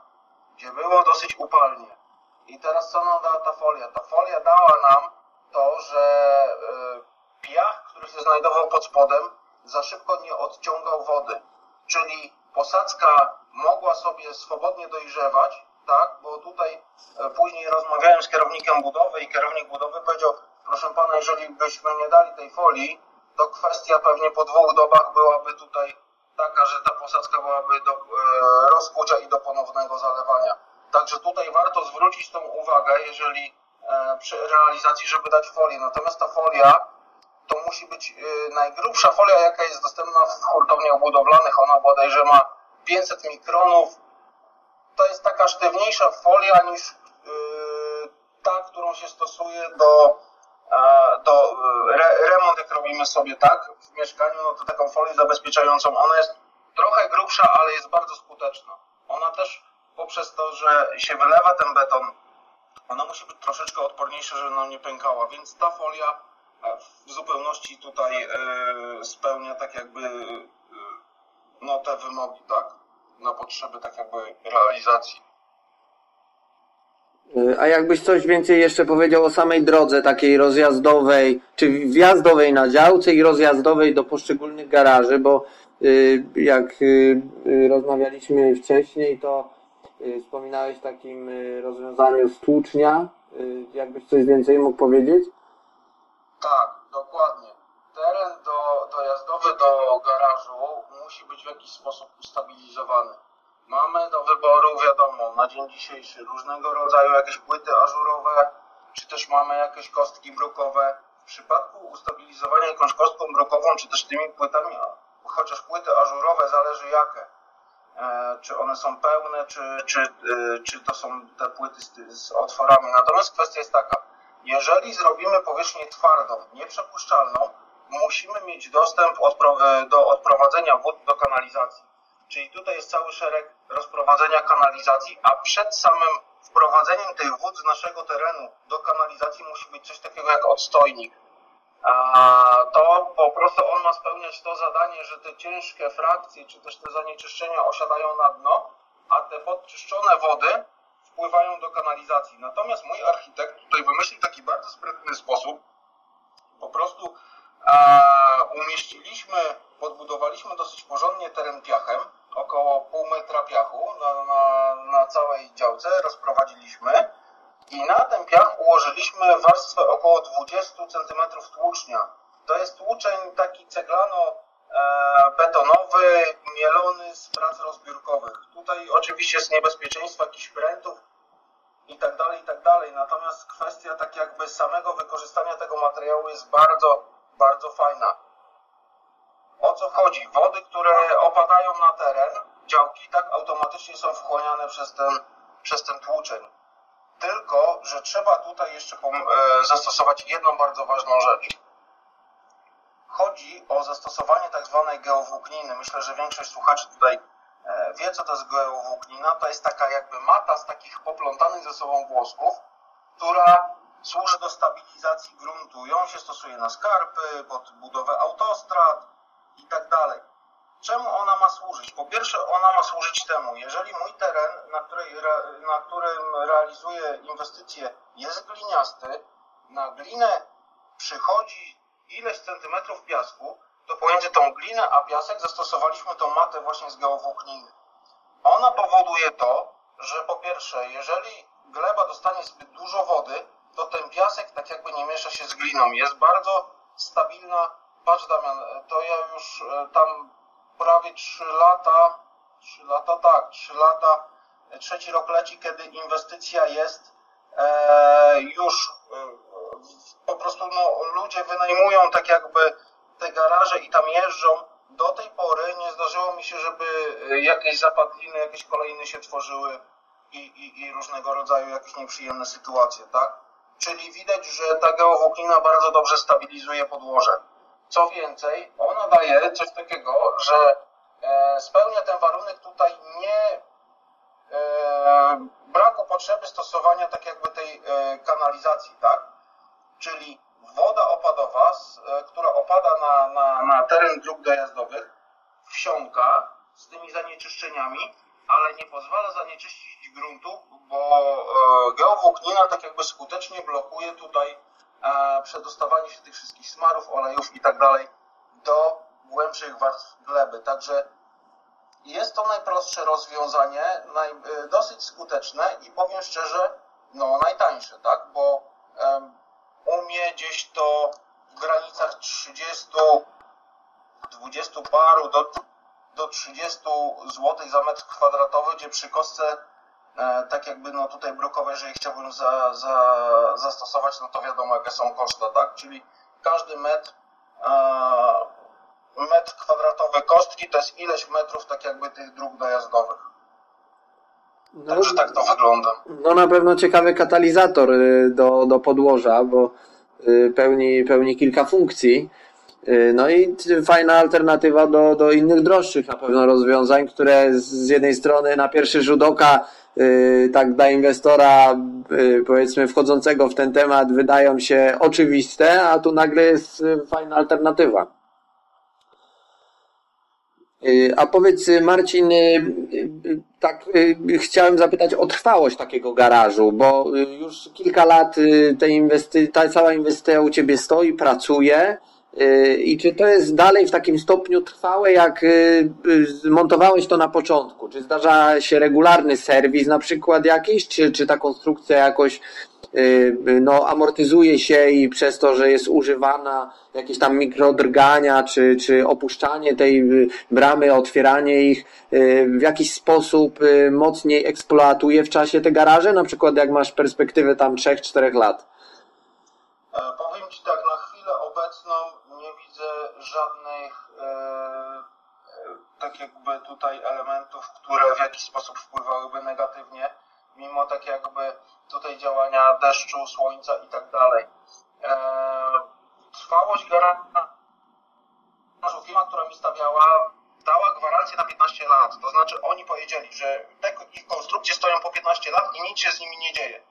gdzie było dosyć upalnie. I teraz co nam dała ta folia? Ta folia dała nam to, że e, piach, który się znajdował pod spodem, za szybko nie odciągał wody. Czyli posadzka mogła sobie swobodnie dojrzewać, tak? Bo tutaj e, później rozmawiałem z kierownikiem budowy i kierownik budowy powiedział, proszę pana, jeżeli byśmy nie dali tej folii, to kwestia pewnie po dwóch dobach byłaby tutaj taka, że ta posadzka byłaby do e, rozkucia i do ponownego zalewania. Także tutaj warto zwrócić tą uwagę, jeżeli e, przy realizacji, żeby dać folię. Natomiast ta folia to musi być e, najgrubsza folia, jaka jest dostępna w hurtowniach budowlanych. Ona bodajże ma 500 mikronów. To jest taka sztywniejsza folia niż e, ta, którą się stosuje do do re, remont, jak robimy sobie tak w mieszkaniu, no to taką folię zabezpieczającą, ona jest trochę grubsza, ale jest bardzo skuteczna. Ona też poprzez to, że się wylewa ten beton, ona musi być troszeczkę odporniejsza, żeby nam nie pękała, więc ta folia e, w zupełności tutaj e, spełnia tak jakby e, no te wymogi, tak? Na potrzeby tak jakby realizacji. A jakbyś coś więcej jeszcze powiedział o samej drodze takiej rozjazdowej, czy wjazdowej na działce i rozjazdowej do poszczególnych garaży, bo jak rozmawialiśmy wcześniej, to wspominałeś o takim y, rozwiązaniu stłucznia. Y, Jakbyś coś więcej mógł powiedzieć? Tak, dokładnie. Teren do, dojazdowy do garażu musi być w jakiś sposób ustabilizowany. Mamy do wyboru, wiadomo, na dzień dzisiejszy różnego rodzaju jakieś płyty ażurowe, czy też mamy jakieś kostki brukowe. W przypadku ustabilizowania jakąś kostką brukową, czy też tymi płytami, chociaż płyty ażurowe zależy jakie, czy one są pełne, czy, czy, e, czy to są te płyty z, z otworami. Natomiast kwestia jest taka, Jeżeli zrobimy powierzchnię twardą, nieprzepuszczalną, musimy mieć dostęp do odprowadzenia wód do kanalizacji. Czyli tutaj jest cały szereg rozprowadzenia kanalizacji, a przed samym wprowadzeniem tych wód z naszego terenu do kanalizacji musi być coś takiego jak odstojnik. To po prostu on ma spełniać to zadanie, że te ciężkie frakcje, czy też te zanieczyszczenia osiadają na dno, a te podczyszczone wody wpływają do kanalizacji. Natomiast mój architekt tutaj wymyślił taki bardzo sprytny sposób. Po prostu umieściliśmy, podbudowaliśmy dosyć porządnie teren piachem, około pół metra piachu na, na, na całej działce rozprowadziliśmy i na ten piach ułożyliśmy warstwę około 20 cm tłucznia. To jest tłuczeń taki ceglano-betonowy, mielony z prac rozbiórkowych. Tutaj oczywiście jest niebezpieczeństwo jakichś prętów i tak dalej, i tak dalej. Natomiast kwestia tak jakby samego wykorzystania tego materiału jest bardzo, bardzo fajna. O co chodzi? Wody, które opadają na teren działki, tak automatycznie są wchłaniane przez ten, przez ten tłuczeń. Tylko, że trzeba tutaj jeszcze e, zastosować jedną bardzo ważną rzecz. Chodzi o zastosowanie tak zwanej geowłókniny. Myślę, że większość słuchaczy tutaj e, wie, co to jest geowłóknina. To jest taka jakby mata z takich poplątanych ze sobą włosków, która służy do stabilizacji gruntu. Ją się stosuje na skarpy, pod budowę autostrad i tak dalej. Czemu ona ma służyć? Po pierwsze, ona ma służyć temu, jeżeli mój teren, na, której, na którym realizuję inwestycje, jest gliniasty, na glinę przychodzi ileś centymetrów piasku, to pomiędzy tą glinę a piasek zastosowaliśmy tą matę właśnie z geowłókniny. Ona powoduje to, że po pierwsze, jeżeli gleba dostanie zbyt dużo wody, to ten piasek tak jakby nie miesza się z gliną. Jest bardzo stabilna. Patrz Damian, to ja już e, tam prawie 3 lata, 3 lata, tak, 3 lata, trzeci rok leci, kiedy inwestycja jest e, już e, po prostu no, ludzie wynajmują tak jakby te garaże i tam jeżdżą. Do tej pory nie zdarzyło mi się, żeby jakieś zapadliny, jakieś kolejne się tworzyły i, i, i różnego rodzaju jakieś nieprzyjemne sytuacje, tak? Czyli widać, że ta geowłóknina bardzo dobrze stabilizuje podłoże. Co więcej, ona daje coś takiego, że e, spełnia ten warunek tutaj nie e, braku potrzeby stosowania tak jakby tej e, kanalizacji, tak? Czyli woda opadowa, która opada na, na, na teren dróg dojazdowych, wsiąka z tymi zanieczyszczeniami, ale nie pozwala zanieczyścić gruntu, bo geowłóknina tak jakby skutecznie blokuje tutaj przedostawanie się tych wszystkich smarów, olejów i tak dalej do głębszych warstw gleby. Także jest to najprostsze rozwiązanie, naj, y, dosyć skuteczne i powiem szczerze, no najtańsze, tak? Bo um, u mnie gdzieś to w granicach 30, 20 paru do, do 30 zł za metr kwadratowy, gdzie przy kostce tak jakby no tutaj blokowe, jeżeli chciałbym za, za, zastosować, no to wiadomo jakie są koszta, tak? Czyli każdy metr, e, metr kwadratowy kostki to jest ileś metrów tak jakby tych dróg dojazdowych. No, Także tak to wygląda. No na pewno ciekawy katalizator y, do, do podłoża, bo y, pełni, pełni kilka funkcji. Y, no i fajna alternatywa do, do innych droższych na pewno rozwiązań, które z jednej strony na pierwszy rzut oka tak dla inwestora, y, powiedzmy, wchodzącego w ten temat, wydają się oczywiste, a tu nagle jest y, fajna alternatywa. A powiedz, Marcin, tak chciałem zapytać o trwałość takiego garażu, bo już kilka lat te inwesty- ta cała inwestycja u Ciebie stoi, pracuje. Y, I czy to jest dalej w takim stopniu trwałe, jak y, y, montowałeś to na początku? Czy zdarza się regularny serwis na przykład jakiś, czy, czy ta konstrukcja jakoś no, amortyzuje się i przez to, że jest używana jakieś tam mikrodrgania, czy, czy opuszczanie tej bramy, otwieranie ich w jakiś sposób mocniej eksploatuje w czasie te garaże? Na przykład jak masz perspektywę tam 3-4 lat? E, powiem Ci tak, na chwilę obecną widzę żadnych e, e, tak jakby tutaj elementów, które w jakiś sposób wpływałyby negatywnie. mimo tak jakby tutaj działania deszczu, słońca i tak dalej. E, trwałość garażu firma, która mi stawiała, dała gwarancję na 15 lat. To znaczy oni powiedzieli, że te ich konstrukcje stoją po 15 lat i nic się z nimi nie dzieje.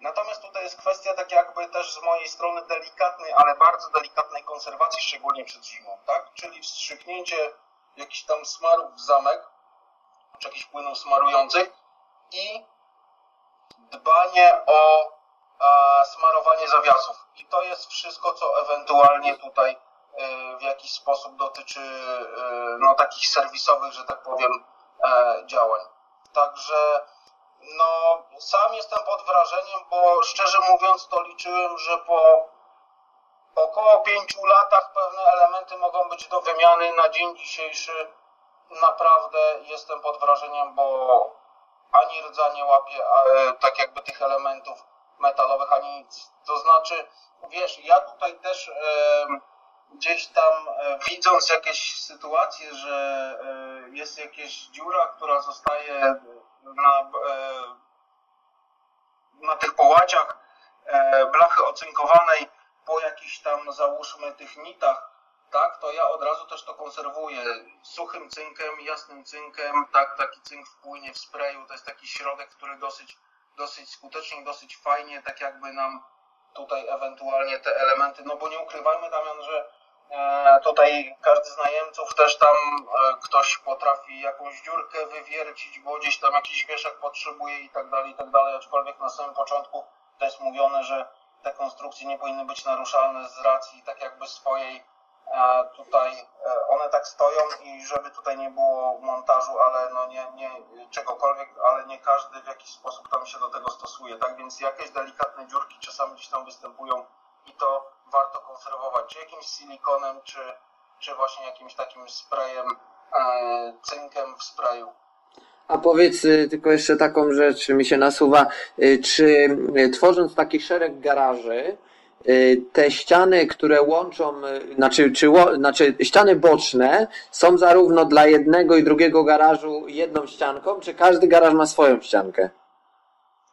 Natomiast tutaj jest kwestia tak jakby też z mojej strony delikatnej, ale bardzo delikatnej konserwacji, szczególnie przed zimą, tak? Czyli wstrzyknięcie jakichś tam smarów w zamek, czy jakichś płynów smarujących i dbanie o smarowanie zawiasów. I to jest wszystko, co ewentualnie tutaj y, w jakiś sposób dotyczy y, no, takich serwisowych, że tak powiem, e, działań. Także no, sam jestem pod wrażeniem, bo szczerze mówiąc to liczyłem, że po około pięciu latach pewne elementy mogą być do wymiany. Na dzień dzisiejszy naprawdę jestem pod wrażeniem, bo ani rdza nie łapie e, tak jakby tych elementów metalowych, ani nic. To znaczy, wiesz, ja tutaj też e, gdzieś tam e, widząc jakieś sytuacje, że e, jest jakaś dziura, która zostaje na, e, na tych połaciach e, blachy ocynkowanej po jakichś tam załóżmy tych nitach, tak, to ja od razu też to konserwuję. Suchym cynkiem, jasnym cynkiem, tak, taki cynk wpłynie w sprayu, to jest taki środek, który dosyć, dosyć skutecznie, dosyć fajnie, tak jakby nam tutaj ewentualnie te elementy, no bo nie ukrywajmy Damian, że tutaj każdy z najemców też tam e, ktoś potrafi jakąś dziurkę wywiercić, bo gdzieś tam jakiś wieszak potrzebuje i tak dalej, i tak dalej, aczkolwiek na samym początku to jest mówione, że te konstrukcje nie powinny być naruszalne z racji tak jakby swojej a tutaj e, one tak stoją i żeby tutaj nie było montażu, ale no nie, nie czegokolwiek, ale nie każdy w jakiś sposób tam się do tego stosuje. Tak więc jakieś delikatne dziurki czasami gdzieś tam występują i to warto konserwować, czy jakimś silikonem, czy, czy właśnie jakimś takim sprayem, e, cynkiem w sprayu. A powiedz y, tylko jeszcze taką rzecz mi się nasuwa, y, czy y, tworząc taki szereg garaży, te ściany, które łączą, znaczy, czy, znaczy ściany boczne są zarówno dla jednego i drugiego garażu jedną ścianką, czy każdy garaż ma swoją ściankę?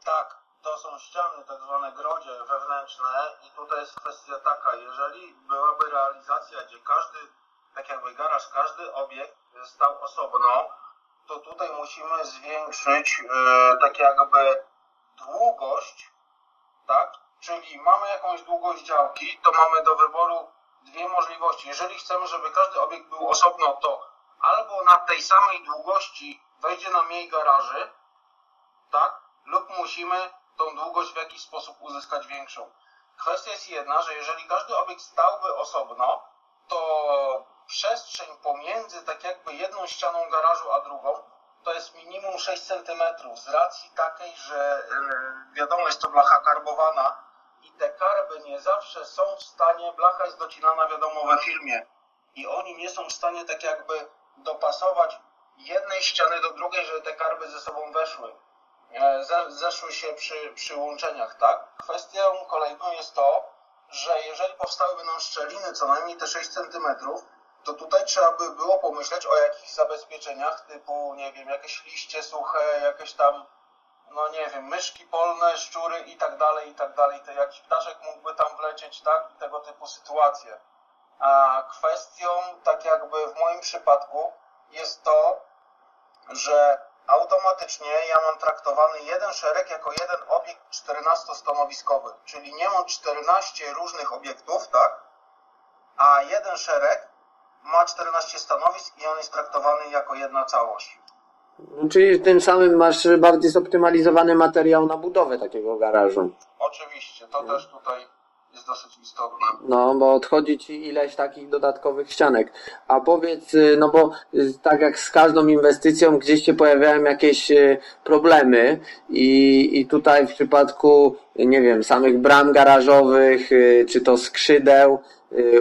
Tak, to są ściany, tak zwane grodzie wewnętrzne tutaj jest kwestia taka, jeżeli byłaby realizacja, gdzie każdy, tak jakby garaż, każdy obiekt stał osobno, to tutaj musimy zwiększyć e, tak jakby długość, tak? Czyli mamy jakąś długość działki, to mamy do wyboru dwie możliwości. Jeżeli chcemy, żeby każdy obiekt był osobno, to albo na tej samej długości wejdzie nam mniej garaży, tak? Lub musimy tą długość w jakiś sposób uzyskać większą. Kwestia jest jedna, że jeżeli każdy obiekt stałby osobno, to przestrzeń pomiędzy tak jakby jedną ścianą garażu a drugą to jest minimum 6 cm z racji takiej, że yy, wiadomo jest to blacha karbowana i te karby nie zawsze są w stanie, blacha jest docinana wiadomo we filmie i oni nie są w stanie tak jakby dopasować jednej ściany do drugiej, żeby te karby ze sobą weszły. E, zeszły się przy, przy łączeniach, tak? Kwestią kolejną jest to, że jeżeli powstałyby nam szczeliny co najmniej te 6 cm, to tutaj trzeba by było pomyśleć o jakichś zabezpieczeniach typu, nie wiem, jakieś liście suche, jakieś tam, no nie wiem, myszki polne, szczury i tak dalej, i tak dalej. To jakiś ptaszek mógłby tam wlecieć, tak? Tego typu sytuacje. A kwestią, tak jakby w moim przypadku, jest to, że automatycznie ja mam traktowany jeden szereg jako jeden obiekt 14-stanowiskowy, czyli nie mam 14 różnych obiektów, tak? A jeden szereg ma 14 stanowisk i on jest traktowany jako jedna całość. Czyli tym samym masz bardziej zoptymalizowany materiał na budowę takiego garażu. Oczywiście, to też tutaj jest dosyć istotne. No, bo odchodzi ci ileś takich dodatkowych ścianek. A powiedz, y, no bo y, tak jak z każdą inwestycją gdzieś się pojawiają jakieś y, problemy i, i tutaj w przypadku, nie wiem, samych bram garażowych, czy to skrzydeł,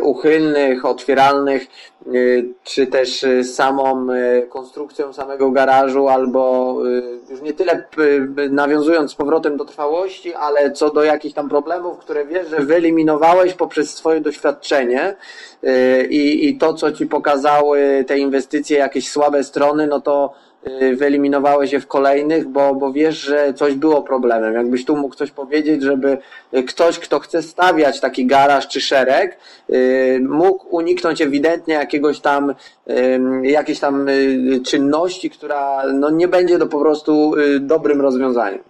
uchylnych, otwieralnych, y, czy też y, samą konstrukcją samego garażu, albo już nie tyle nawiązując z powrotem do trwałości, ale co do jakichś tam problemów, które wiesz, że wyeliminowałeś poprzez swoje doświadczenie i, i to, co ci pokazały te inwestycje, jakieś słabe strony, no to y, wyeliminowałeś je w kolejnych, bo, bo wiesz, że coś było problemem. Jakbyś tu mógł coś powiedzieć, żeby ktoś, kto chce stawiać taki garaż czy szereg, y, mógł uniknąć ewidentnie jakiegoś tam, jakiejś tam czynności, która no, nie będzie to po prostu dobrym rozwiązaniem.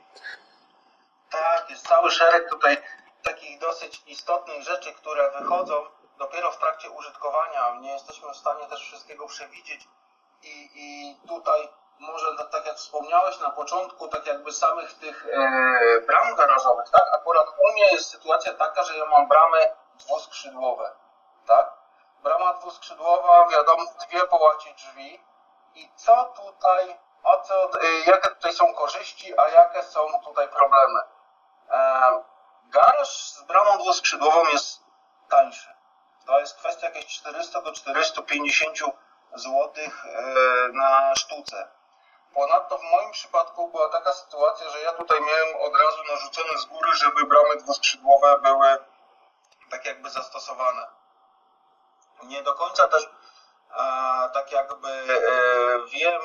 Tak, jest cały szereg tutaj takich dosyć istotnych rzeczy, które wychodzą dopiero w trakcie użytkowania. Nie jesteśmy w stanie też wszystkiego przewidzieć i, i tutaj może tak jak wspomniałeś na początku, tak jakby samych tych e, bram garażowych, tak? Akurat u mnie jest sytuacja taka, że ja mam bramy dwuskrzydłowe, tak? Brama dwuskrzydłowa, wiadomo, dwie połacie drzwi i co tutaj, o co, e, jakie tutaj są korzyści, a jakie są tutaj problemy? E, garaż z bramą dwuskrzydłową jest tańszy. To jest kwestia jakieś 400 do 450 zł e, na sztuce. Ponadto w moim przypadku była taka sytuacja, że ja tutaj miałem od razu narzucone z góry, żeby bramy dwuskrzydłowe były tak jakby zastosowane. Nie do końca też tak jakby e, wiem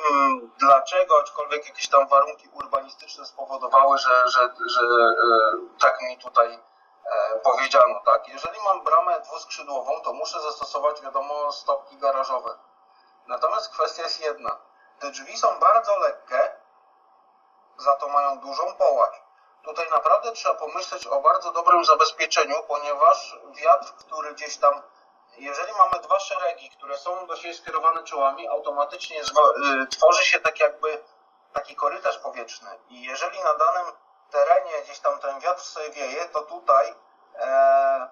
dlaczego, aczkolwiek jakieś tam warunki urbanistyczne spowodowały, że, że, że e, tak mi tutaj E, powiedziano, tak, jeżeli mam bramę dwuskrzydłową, to muszę zastosować, wiadomo, stopki garażowe. Natomiast kwestia jest jedna. Te drzwi są bardzo lekkie, za to mają dużą połać. Tutaj naprawdę trzeba pomyśleć o bardzo dobrym zabezpieczeniu, ponieważ wiatr, który gdzieś tam, jeżeli mamy dwa szeregi, które są do siebie skierowane czołami, automatycznie y, tworzy się tak jakby taki korytarz powietrzny. I jeżeli na danym terenie gdzieś tam ten wiatr sobie wieje, to tutaj e,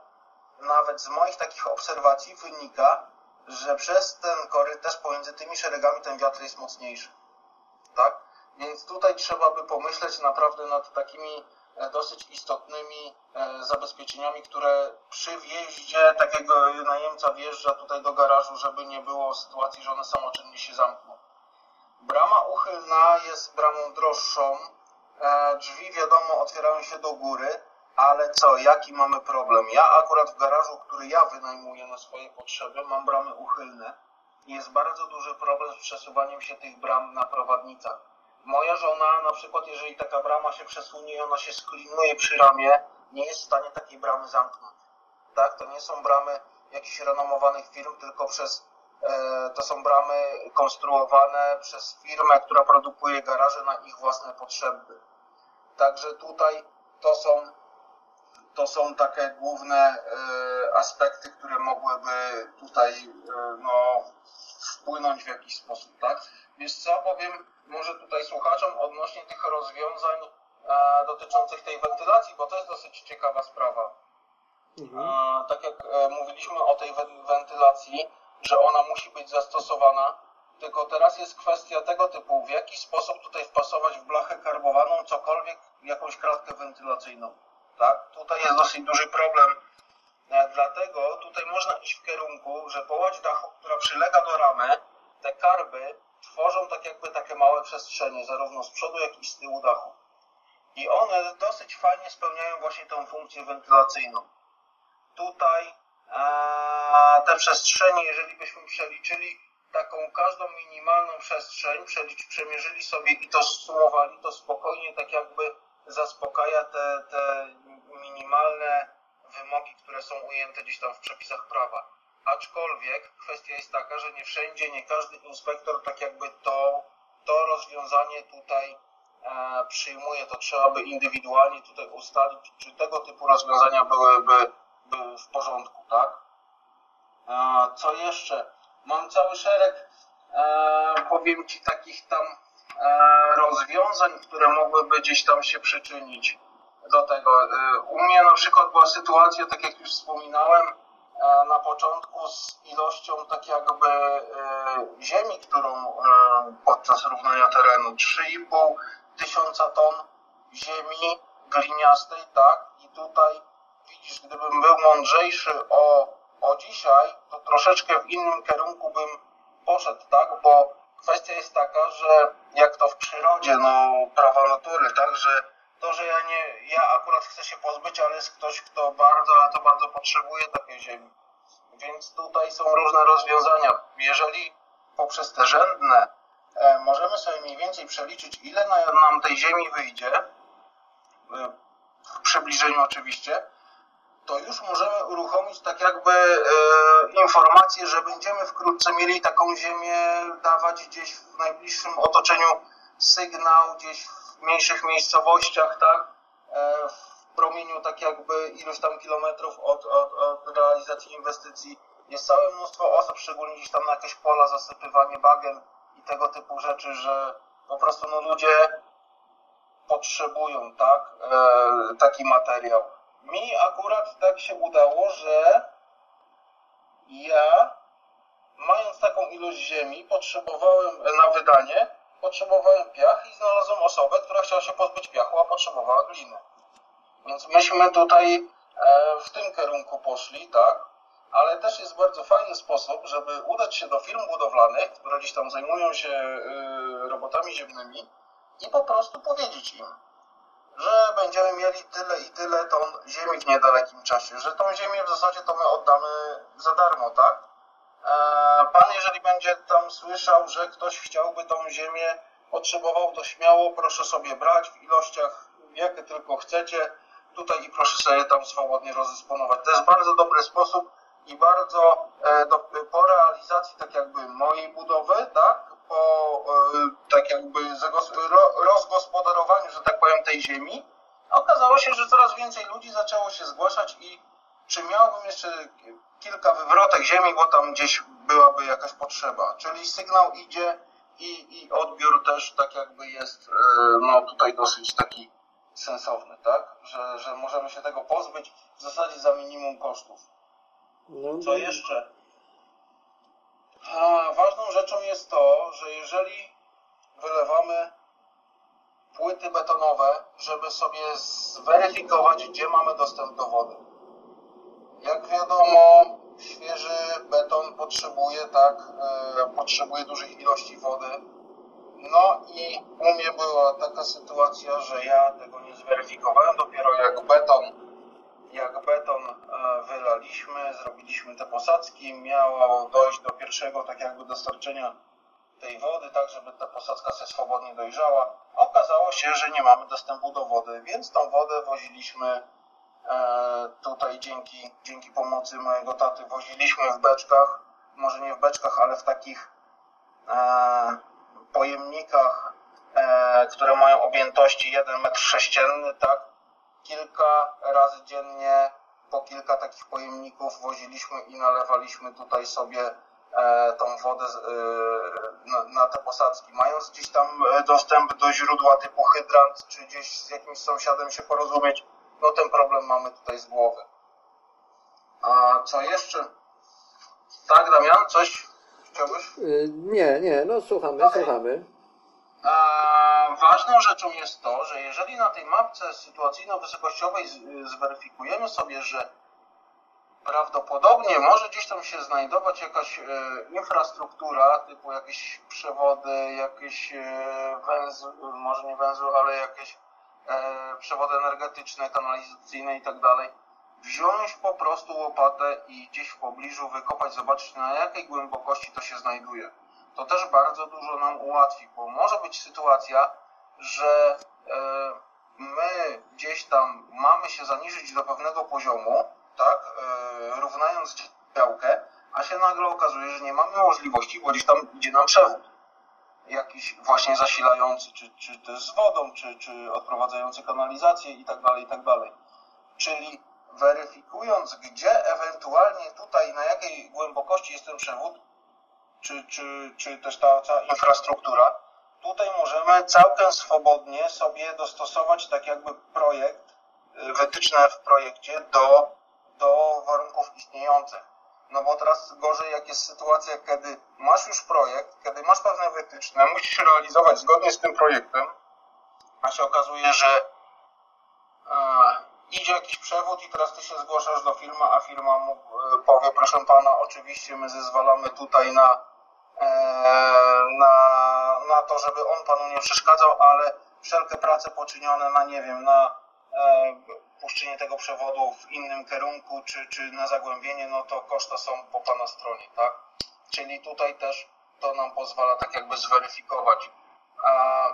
nawet z moich takich obserwacji wynika, że przez ten korytarz pomiędzy tymi szeregami ten wiatr jest mocniejszy. Tak? Więc tutaj trzeba by pomyśleć naprawdę nad takimi e, dosyć istotnymi e, zabezpieczeniami, które przy wjeździe takiego najemca wjeżdża tutaj do garażu, żeby nie było sytuacji, że one samoczynnie się zamkną. Brama uchylna jest bramą droższą, E, drzwi wiadomo otwierają się do góry, ale co, jaki mamy problem? Ja akurat w garażu, który ja wynajmuję na swoje potrzeby, mam bramy uchylne. Jest bardzo duży problem z przesuwaniem się tych bram na prowadnicach. Moja żona, na przykład, jeżeli taka brama się przesunie i ona się sklinuje przy ramie, nie jest w stanie takiej bramy zamknąć. Tak? To nie są bramy jakichś renomowanych firm, tylko przez e, to są bramy konstruowane przez firmę, która produkuje garaże na ich własne potrzeby. Także tutaj to są, to są takie główne e, aspekty, które mogłyby tutaj e, no, wpłynąć w jakiś sposób, tak? Więc co powiem może tutaj słuchaczom odnośnie tych rozwiązań e, dotyczących tej wentylacji, bo to jest dosyć ciekawa sprawa. Mhm. tak jak mówiliśmy o tej wentylacji, że ona musi być zastosowana tylko teraz jest kwestia tego typu, w jaki sposób tutaj wpasować w blachę karbowaną cokolwiek, jakąś kratkę wentylacyjną. Tak? Tutaj jest dosyć duży problem. E, dlatego tutaj można iść w kierunku, że połać dachu, która przylega do ramy, te karby tworzą tak jakby takie małe przestrzenie, zarówno z przodu, jak i z tyłu dachu. I one dosyć fajnie spełniają właśnie tę funkcję wentylacyjną. Tutaj a, te przestrzenie, jeżeli byśmy przeliczyli, taką każdą minimalną przestrzeń przemierzyli sobie i to sumowali, to spokojnie tak jakby zaspokaja te, te minimalne wymogi, które są ujęte gdzieś tam w przepisach prawa. Aczkolwiek kwestia jest taka, że nie wszędzie, nie każdy inspektor tak jakby to, to rozwiązanie tutaj e, przyjmuje. To trzeba by indywidualnie tutaj ustalić, czy tego typu rozwiązania byłyby, były w porządku, tak? E, co jeszcze? mam cały szereg, e, powiem Ci, takich tam rozwiązań, które mogłyby gdzieś tam się przyczynić do tego. E, u mnie na przykład była sytuacja, tak jak już wspominałem, e, na początku z ilością tak jakby e, ziemi, którą e, podczas równania terenu 3,5 tysiąca ton ziemi gliniastej, tak? I tutaj widzisz, gdybym był mądrzejszy o o dzisiaj, to troszeczkę w innym kierunku bym poszedł, tak? Bo kwestia jest taka, że jak to w przyrodzie, no prawa natury, tak? Że to, że ja nie, ja akurat chcę się pozbyć, ale jest ktoś, kto bardzo, ale to bardzo potrzebuje takiej ziemi. Więc tutaj są różne rozwiązania. Jeżeli poprzez te rzędne e, możemy sobie mniej więcej przeliczyć, ile na- nam tej ziemi wyjdzie, e, w przybliżeniu oczywiście, to już możemy uruchomić tak jakby e, informację, że będziemy wkrótce mieli taką ziemię dawać gdzieś w najbliższym otoczeniu sygnał, gdzieś w mniejszych miejscowościach, tak? E, w promieniu tak jakby iluś tam kilometrów od, od, od realizacji inwestycji. Jest całe mnóstwo osób, szczególnie gdzieś tam na jakieś pola, zasypywanie bagien i tego typu rzeczy, że po prostu no, ludzie potrzebują, tak, e, taki materiał. Mi akurat tak się udało, że ja, mając taką ilość ziemi, potrzebowałem na wydanie, potrzebowałem piach i znalazłem osobę, która chciała się pozbyć piachu, a potrzebowała gliny. Więc myśmy tutaj e, w tym kierunku poszli, tak? Ale też jest bardzo fajny sposób, żeby udać się do firm budowlanych, które gdzieś tam zajmują się e, robotami ziemnymi i po prostu powiedzieć im, że będziemy mieli tyle i tyle ton ziemi w niedalekim czasie, że tą ziemię w zasadzie to my oddamy za darmo, tak? E, Pan, jeżeli będzie tam słyszał, że ktoś chciałby tą ziemię, potrzebował, to śmiało proszę sobie brać w ilościach, jakie tylko chcecie, tutaj i proszę sobie tam swobodnie rozdysponować. To jest bardzo dobry sposób i bardzo e, do, po realizacji tak jakby mojej budowy, tak, po e, tak jakby rozgospodarowaniu, że tak powiem, tej ziemi, okazało się, że coraz więcej ludzi zaczęło się zgłaszać i czy miałbym jeszcze kilka wywrotek ziemi, bo tam gdzieś byłaby jakaś potrzeba. Czyli sygnał idzie i, i odbiór też tak jakby jest e, no tutaj dosyć taki sensowny, tak? Że, że możemy się tego pozbyć w zasadzie za minimum kosztów. No, Co jeszcze? A, ważną rzeczą jest to, że jeżeli wylewamy płyty betonowe, żeby sobie zweryfikować, gdzie mamy dostęp do wody. Jak wiadomo, świeży beton potrzebuje, tak, e, potrzebuje dużych ilości wody. No i u mnie była taka sytuacja, że ja tego nie zweryfikowałem. Dopiero jak beton jak beton e, wylaliśmy, zrobiliśmy te posadzki, miało dojść do pierwszego tak jakby dostarczenia tej wody, tak żeby ta posadzka się swobodnie dojrzała. Okazało się, że nie mamy dostępu do wody, więc tą wodę woziliśmy e, tutaj dzięki, dzięki pomocy mojego taty, woziliśmy w beczkach, może nie w beczkach, ale w takich e, pojemnikach, które mają objętości 1 metr sześcienny, tak? Kilka razy dziennie po kilka takich pojemników woziliśmy i nalewaliśmy tutaj sobie e, tą wodę e, na, te posadzki. Mając gdzieś tam e, dostęp do źródła typu hydrant, czy gdzieś z jakimś sąsiadem się porozumieć, no ten problem mamy tutaj z głowy. A co jeszcze? Tak, Damian, coś chciałbyś? Y, Nie, nie, no słuchamy, Okej. słuchamy. Ważną rzeczą jest to, że jeżeli na tej mapce sytuacyjno-wysokościowej z- zweryfikujemy sobie, że prawdopodobnie może gdzieś tam się znajdować jakaś e, infrastruktura, typu jakieś przewody, jakieś e, węzły, może nie węzły, ale jakieś e, przewody energetyczne, kanalizacyjne i tak dalej, wziąć po prostu łopatę i gdzieś w pobliżu wykopać, zobaczyć na jakiej głębokości to się znajduje to też bardzo dużo nam ułatwi, bo może być sytuacja, że e, my gdzieś tam mamy się zaniżyć do pewnego poziomu, tak, e, równając działkę, a się nagle okazuje, że nie mamy możliwości, bo gdzieś tam idzie nam przewód jakiś właśnie zasilający, czy, czy też z wodą, czy, czy odprowadzający kanalizację i tak dalej, i tak dalej. Czyli weryfikując, gdzie ewentualnie tutaj, na jakiej głębokości jest ten przewód, czy, czy, czy też ta cała infrastruktura, tutaj możemy całkiem swobodnie sobie dostosować tak jakby projekt, y, wytyczne w projekcie do, do warunków istniejących. No bo teraz gorzej jak jest sytuacja, kiedy masz już projekt, kiedy masz pewne wytyczne, musisz realizować zgodnie z tym projektem, a się okazuje, że e, idzie jakiś przewód i teraz ty się zgłaszasz do firmy, a firma mu e, powie, proszę pana, oczywiście my zezwalamy tutaj na, na, na to, żeby on panu nie przeszkadzał, ale wszelkie prace poczynione na, nie wiem, na e, puszczenie tego przewodu w innym kierunku, czy, czy na zagłębienie, no to koszta są po pana stronie, tak? Czyli tutaj też to nam pozwala tak jakby zweryfikować. A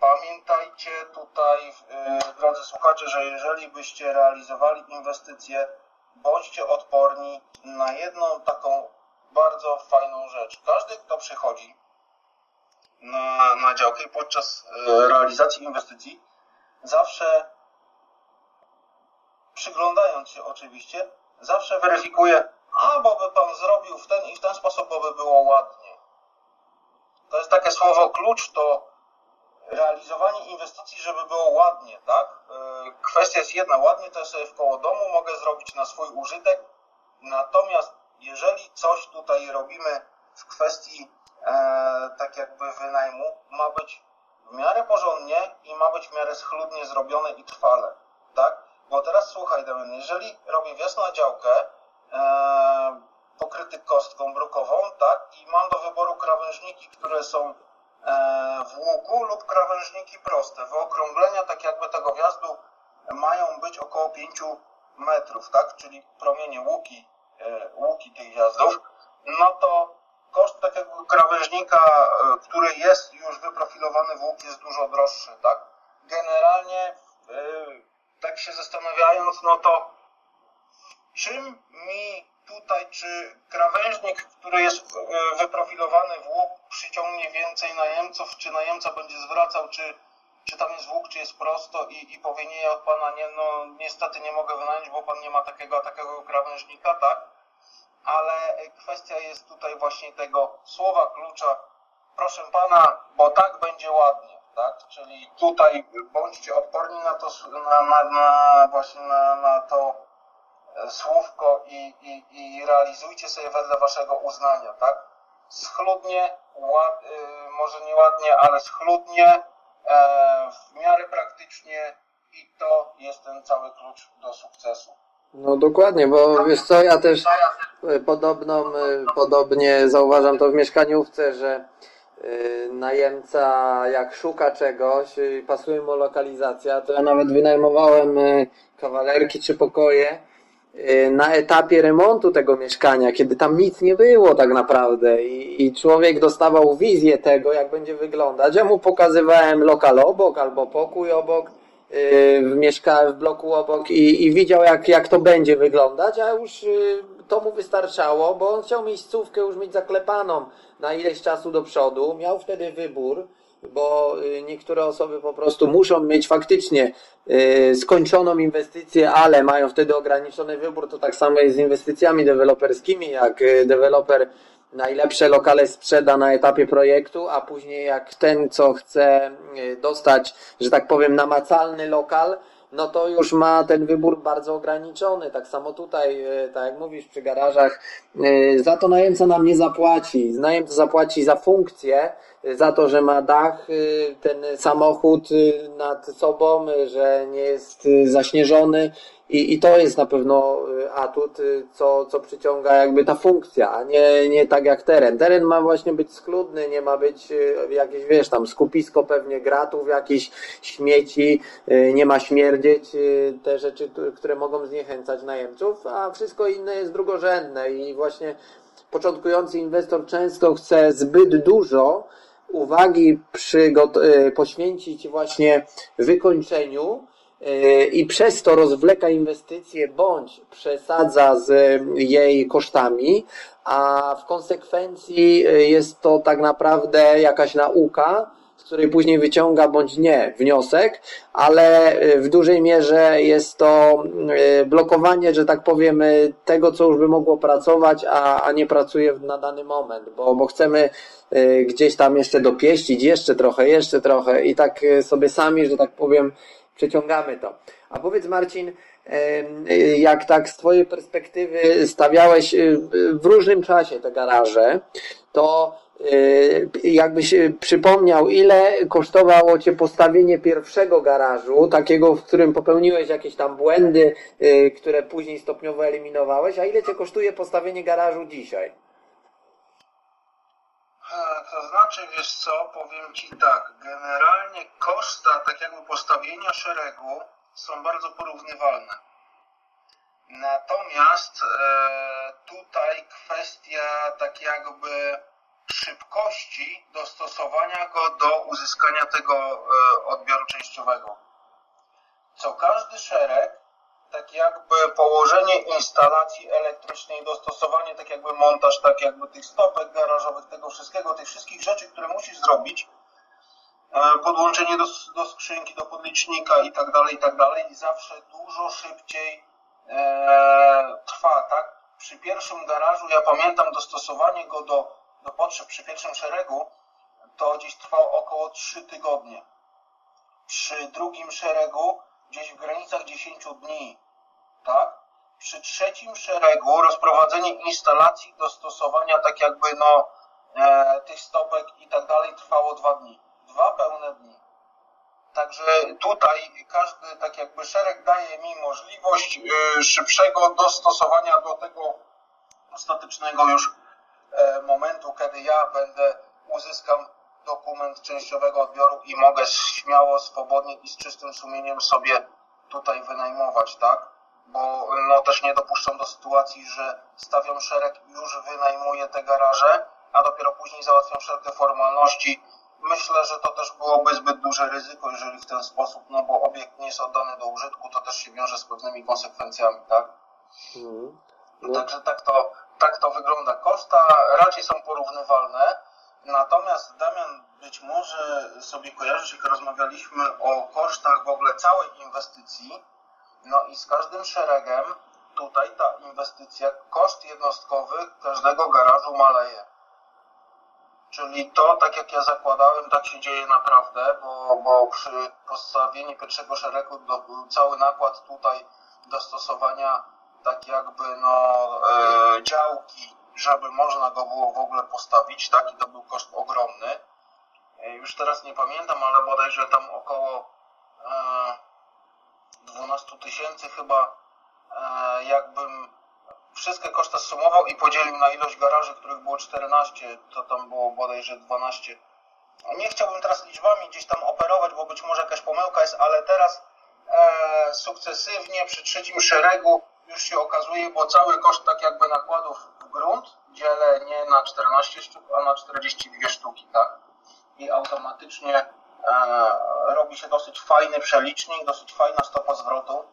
pamiętajcie tutaj, yy, drodzy słuchacze, że jeżeli byście realizowali inwestycje, bądźcie odporni na jedną taką bardzo fajną rzecz. Każdy, kto przychodzi na, na działkę podczas e, realizacji inwestycji, zawsze przyglądając się oczywiście, zawsze weryfikuje, a bo by pan zrobił w ten i w ten sposób, bo by było ładnie. To jest takie słowo klucz, to realizowanie inwestycji, żeby było ładnie, tak? E, kwestia jest jedna, ładnie to sobie w koło domu mogę zrobić na swój użytek, natomiast jeżeli coś tutaj robimy w kwestii e, tak jakby wynajmu, ma być w miarę porządnie i ma być w miarę schludnie zrobione i trwale, tak? Bo teraz słuchaj, Damian, jeżeli robię wjazd na działkę e, pokryty kostką brukową, tak, i mam do wyboru krawężniki, które są e, w łuku lub krawężniki proste. Wyokrąglenia tak jakby tego wjazdu mają być około 5 metrów, tak, czyli promienie łuki, łuki tych wjazdów, no to koszt takiego krawężnika, e, który jest już wyprofilowany w łuk jest dużo droższy, tak. Generalnie e, tak się zastanawiając, no to czym mi tutaj, czy krawężnik, który jest e, wyprofilowany w łuk, przyciągnie więcej najemców, czy najemca będzie zwracał, czy, czy tam jest łuk, czy jest prosto i, i powie nie, od pana nie, no niestety nie mogę wynająć, bo pan nie ma takiego, takiego krawężnika, tak? Ale kwestia jest tutaj właśnie tego słowa klucza, proszę pana, bo tak będzie ładnie tak? Czyli tutaj bądźcie odporni na to, na, na, na właśnie na, na to e, słówko i, i, i realizujcie sobie wedle waszego uznania, tak? Schludnie, ład, y, może nie ładnie, ale schludnie, e, w miarę praktycznie i to jest ten cały klucz do sukcesu. No dokładnie, bo wiesz co, ja też podobną, podobnie zauważam to w mieszkaniówce, że Y, najemca jak szuka czegoś, pasuje mu lokalizacja, to ja nawet wynajmowałem kawalerki czy pokoje na etapie remontu tego mieszkania, kiedy tam nic nie było tak naprawdę i, i człowiek dostawał wizję tego, jak będzie wyglądać. Ja mu pokazywałem lokal obok albo pokój obok, w mieszka w bloku obok i, i widział jak, jak to będzie wyglądać, a już to mu wystarczało, bo on chciał miejscówkę już mieć zaklepaną na ileś czasu do przodu. Miał wtedy wybór, bo y, niektóre osoby po prostu muszą mieć faktycznie y, skończoną inwestycję, ale mają wtedy ograniczony wybór. To tak samo jest z inwestycjami deweloperskimi, jak y, deweloper najlepsze lokale sprzeda na etapie projektu, a później jak ten, co chce dostać, że tak powiem, namacalny lokal, no to już ma ten wybór bardzo ograniczony. Tak samo tutaj, e, tak jak mówisz, przy garażach, e, za to najemca nam nie zapłaci. Najemca zapłaci za funkcję, za to, że ma dach, ten samochód nad sobą, że nie jest zaśnieżony i, I to jest na pewno y, atut, y, co, co przyciąga jakby ta funkcja, a nie, nie tak jak teren. Teren ma właśnie być schludny, nie ma być y, jakieś, wiesz, tam skupisko pewnie gratów, jakieś śmieci, nie ma śmierdzieć, te rzeczy, które mogą zniechęcać najemców, a wszystko inne jest drugorzędne i właśnie początkujący inwestor często chce zbyt dużo uwagi poświęcić właśnie wykończeniu, i przez to rozwleka inwestycje bądź przesadza z jej kosztami, a w konsekwencji e, jest to tak naprawdę jakaś nauka, z której później wyciąga bądź nie wniosek, ale e, w dużej mierze jest to blokowanie, że tak powiem, tego, co już by mogło pracować, a, a nie pracuje na dany moment, bo, bo chcemy gdzieś tam jeszcze dopieścić, jeszcze trochę, jeszcze trochę i tak sobie sami, że tak powiem, przeciągamy to. A powiedz Marcin, jak tak z Twojej perspektywy stawiałeś y, w różnym czasie te garaże, to y, jakbyś przypomniał, ile kosztowało Cię postawienie pierwszego garażu, takiego, w którym popełniłeś jakieś tam błędy, y, które później stopniowo eliminowałeś, a ile Cię kosztuje postawienie garażu dzisiaj? To znaczy, wiesz co, powiem Ci tak, generalnie koszta tak jakby postawienia szeregu są bardzo porównywalne. Natomiast e, tutaj kwestia tak jakby szybkości dostosowania go do uzyskania tego e, odbioru częściowego. Co każdy szereg, tak jakby położenie instalacji elektrycznej, dostosowanie, tak jakby montaż, tak jakby tych stopek garażowych, tego wszystkiego, tych wszystkich rzeczy, które musisz zrobić, e, podłączenie do, do skrzynki, do podlicznika i tak dalej, i tak dalej, i zawsze dużo szybciej e, trwa, tak? Przy pierwszym garażu, ja pamiętam dostosowanie go do, do potrzeb przy pierwszym szeregu, to gdzieś trwało około 3 tygodnie. Przy drugim szeregu gdzieś w granicach 10 dni, tak? Przy trzecim szeregu rozprowadzenie instalacji, dostosowania tak jakby no e, tych stopek i tak dalej trwało dwa dni. Dwa pełne dni. Także tutaj każdy tak jakby szereg daje mi możliwość y, szybszego dostosowania do tego ostatecznego już e, momentu, kiedy ja będę uzyskam dokument częściowego odbioru i mogę śmiało, swobodnie i z czystym sumieniem sobie tutaj wynajmować, tak? Bo no też nie dopuszczam do sytuacji, że stawiam szereg już wynajmuję te garaże, a dopiero później załatwiam wszelkie formalności Myślę, że to też byłoby zbyt duże ryzyko, jeżeli w ten sposób, no bo obiekt nie jest oddany do użytku, to też się wiąże z pewnymi konsekwencjami, tak? Mhm. No. Także tak to, tak to wygląda. Koszta raczej są porównywalne, natomiast Damian być może sobie kojarzysz, jak rozmawialiśmy o kosztach w ogóle całej inwestycji, no i z każdym szeregem tutaj ta inwestycja, koszt jednostkowy każdego garażu maleje. Czyli to, tak jak ja zakładałem, tak się dzieje naprawdę, bo, bo przy postawieniu pierwszego szeregu do, cały nakład tutaj dostosowania tak jakby no e, działki, żeby można go było w ogóle postawić, taki to był koszt ogromny. E, już teraz nie pamiętam, ale bodajże tam około e, 12 tysięcy chyba e, jakbym wszystkie koszta sumował i podzielił na ilość garaży, których było 14, to tam było bodajże 12. Nie chciałbym teraz liczbami gdzieś tam operować, bo być może jakaś pomyłka jest, ale teraz e, sukcesywnie przy trzecim szeregu już się okazuje, bo cały koszt tak jakby nakładów grunt dzielę nie na 14 sztuk, a na 42 sztuki, tak? I automatycznie e, robi się dosyć fajny przelicznik, dosyć fajna stopa zwrotu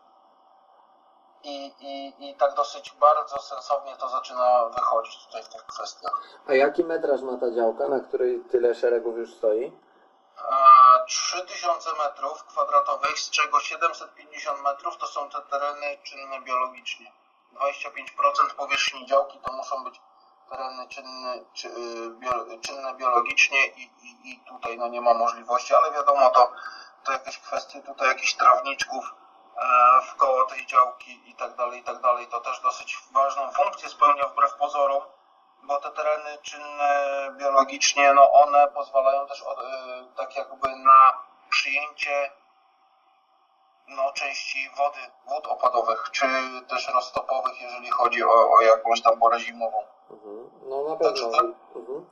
i, i, i tak dosyć bardzo sensownie to zaczyna wychodzić tutaj w tych kwestiach. A jaki metraż ma ta działka, na której tyle szeregów już stoi? 3000 metrów kwadratowych, z czego 750 metrów to są te tereny czynne biologicznie. 25% powierzchni działki to muszą być tereny czynne, czy, y, bio, czynne biologicznie i, i, i tutaj no nie ma możliwości, ale wiadomo to, to jakieś kwestie tutaj jakichś trawniczków, E, w koło tej działki i tak dalej, i tak dalej. To też dosyć ważną funkcję spełnia wbrew pozorom, bo te tereny czynne biologicznie, no one pozwalają też e, tak jakby na przyjęcie no, części wody, wód opadowych, czy też roztopowych, jeżeli chodzi o, o jakąś tam porę zimową. Mhm. No na pewno. Tak... Mhm.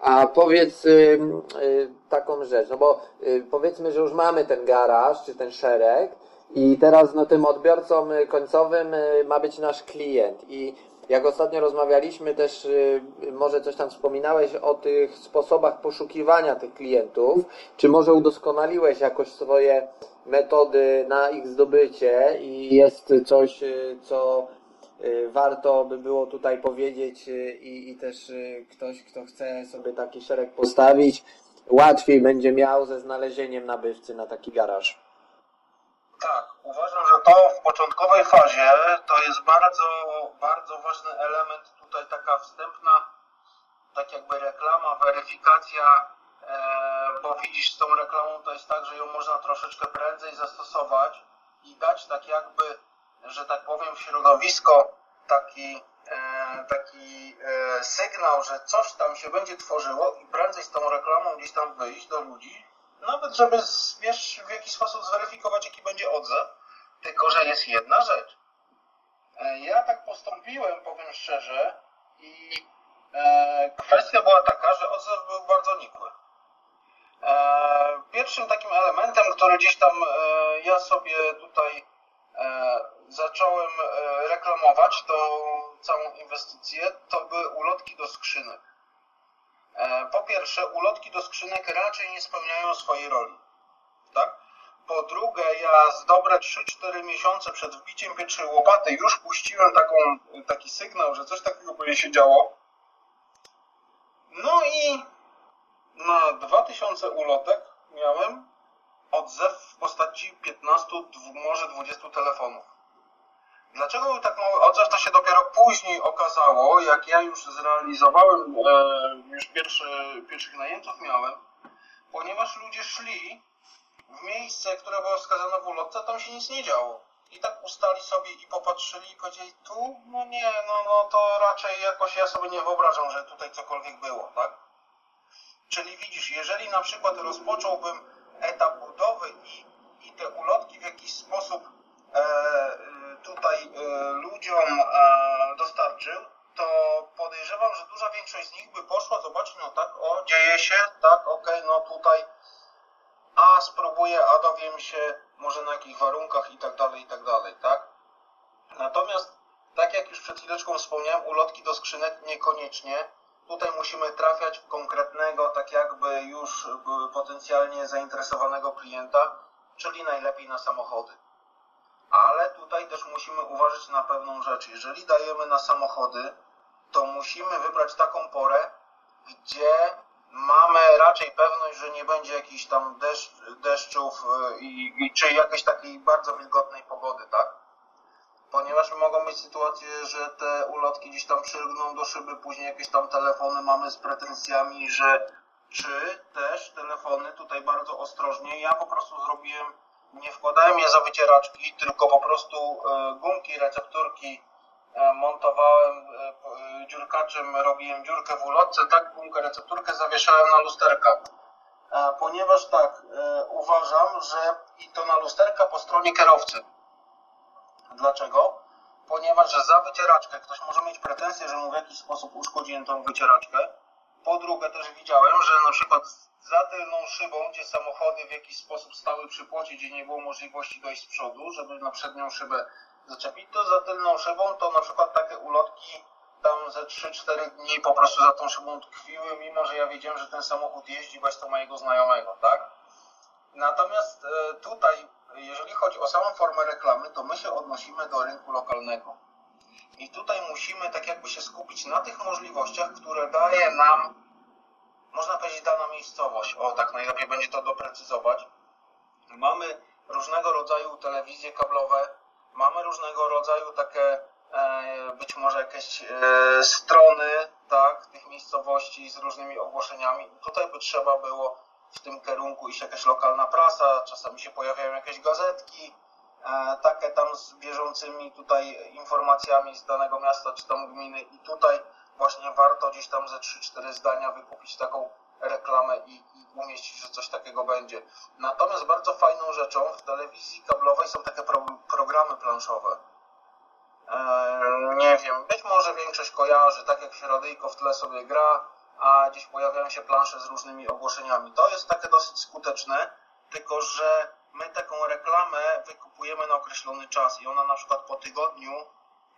A powiedz y, y, taką rzecz, no bo y, powiedzmy, że już mamy ten garaż, czy ten szereg, i teraz no, tym odbiorcą y, końcowym y, ma być nasz klient. I jak ostatnio rozmawialiśmy, też y, może coś tam wspominałeś o tych sposobach poszukiwania tych klientów. Czy może udoskonaliłeś jakoś swoje metody na ich zdobycie i jest coś, co warto by było tutaj powiedzieć i, i też ktoś, kto chce sobie taki szereg postawić, łatwiej będzie miał ze znalezieniem nabywcy na taki garaż. Tak, uważam, że to w początkowej fazie to jest bardzo, bardzo ważny element, tutaj taka wstępna, tak jakby reklama, weryfikacja, bo widzisz z tą reklamą to jest tak, że ją można troszeczkę prędzej zastosować i dać tak jakby, że tak powiem, środowisko taki, e, taki e, sygnał, że coś tam się będzie tworzyło i prędzej z tą reklamą gdzieś tam wyjść do ludzi, nawet żeby wiesz, w jakiś sposób zweryfikować, jaki będzie odzew, tylko że jest jedna rzecz. E, ja tak postąpiłem, powiem szczerze, i e, kwestia była taka, że odzew był bardzo nikły. E, pierwszym takim elementem, który gdzieś tam ja sobie tutaj zacząłem reklamować tą całą inwestycję, to były ulotki do skrzynek. E, po pierwsze, ulotki do skrzynek raczej nie spełniają swojej roli. Tak? Po drugie, ja z dobre 3-4 miesiące przed wbiciem pierwszej łopaty już puściłem taką, taki sygnał, że coś takiego będzie się działo. No i na 2000 ulotek miałem odzew w postaci 15, może 20 telefonów. Dlaczego był tak mały odzew, to się dopiero później okazało, jak ja już zrealizowałem, e, już pierwszy, pierwszych najemców miałem, ponieważ ludzie szli w miejsce, które było wskazane w ulotce, tam się nic nie działo. I tak ustali sobie i popatrzyli i powiedzieli, tu, no nie, no, no to raczej jakoś ja sobie nie wyobrażam, że tutaj cokolwiek było, tak? Czyli widzisz, jeżeli na przykład rozpocząłbym etap budowy i, i te ulotki w jakiś sposób e, tutaj e, ludziom e, dostarczył, to podejrzewam, że duża większość z nich by poszła zobaczyć, no tak, o, dzieje się, tak, okej, okay, no tutaj a spróbuję, a dowiem się może na jakich warunkach i tak dalej, i tak dalej, tak? Natomiast, tak jak już przed chwileczką wspomniałem, ulotki do skrzynek niekoniecznie. Tutaj musimy trafiać w konkretnego, tak jakby już potencjalnie zainteresowanego klienta, czyli najlepiej na samochody. Ale tutaj też musimy uważać na pewną rzecz. Jeżeli dajemy na samochody, to musimy wybrać taką porę, gdzie mamy raczej pewność, że nie będzie jakichś tam deszcz, deszczów e, i, i, czy jakiejś takiej bardzo wilgotnej pogody, tak? Ponieważ mogą być sytuacje, że te ulotki gdzieś tam przylgną do szyby, później jakieś tam telefony mamy z pretensjami, że czy też telefony tutaj bardzo ostrożnie. Ja po prostu zrobiłem, nie wkładałem je za wycieraczki, tylko po prostu e, gumki, recepturki E, montowałem e, dziurkaczem, robiłem dziurkę w ulotce, tak gumkę, recepturkę zawieszałem na lusterka. Ponieważ tak, uważam, że i to na lusterka po stronie kierowcy. Dlaczego? Ponieważ za wycieraczkę ktoś może mieć pretensje, że mu w jakiś sposób uszkodziłem tą wycieraczkę. Po drugie też widziałem, że na przykład za tylną szybą, gdzie samochody w jakiś sposób stały przy płocie, gdzie nie było możliwości dojść z przodu, żeby na przednią szybę zaczepić to za tylną szybą, to na przykład takie ulotki tam ze 3-4 dni po prostu za tą szybą tkwiły, mimo że ja wiedziałem, że ten samochód jeździ bez to mojego znajomego, tak? Natomiast e, tutaj, jeżeli chodzi o samą formę reklamy, to my się odnosimy do rynku lokalnego. I tutaj musimy tak jakby się skupić na tych możliwościach, które daje nam, można powiedzieć, dana miejscowość. O, tak najlepiej będzie to doprecyzować. Mamy różnego rodzaju telewizje kablowe, mamy różnego rodzaju takie e, być może jakieś e, strony tak, tych miejscowości z różnymi ogłoszeniami. Tutaj by trzeba było w tym kierunku iść jakaś lokalna prasa, czasami się pojawiają jakieś gazetki, e, takie tam z bieżącymi tutaj informacjami z danego miasta czy tam gminy i tutaj właśnie warto gdzieś tam ze 3-4 zdania wykupić taką reklamę i, i umieścić, że coś takiego będzie. Natomiast bardzo fajną rzeczą w telewizji kablowej są takie pro, programy planszowe. Eee, nie wiem, być może większość kojarzy, tak jak się radyjko w tle sobie gra, a gdzieś pojawiają się plansze z różnymi ogłoszeniami. To jest takie dosyć skuteczne, tylko że my taką reklamę wykupujemy na określony czas i ona na przykład po tygodniu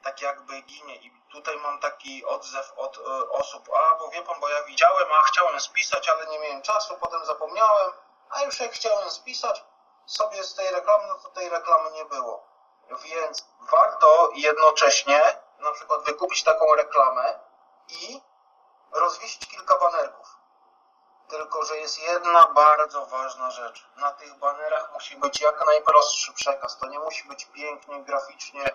tak jakby ginie. I tutaj mam taki odzew od y, osób, a bo wie pan, bo ja widziałem, a chciałem spisać, ale nie miałem czasu, potem zapomniałem, a już jak chciałem spisać sobie z tej reklamy, no to tej reklamy nie było. Więc warto jednocześnie na przykład wykupić taką reklamę i rozwiesić kilka banerków. Tylko, że jest jedna bardzo ważna rzecz. Na tych banerach musi być jak najprostszy przekaz. To nie musi być pięknie, graficznie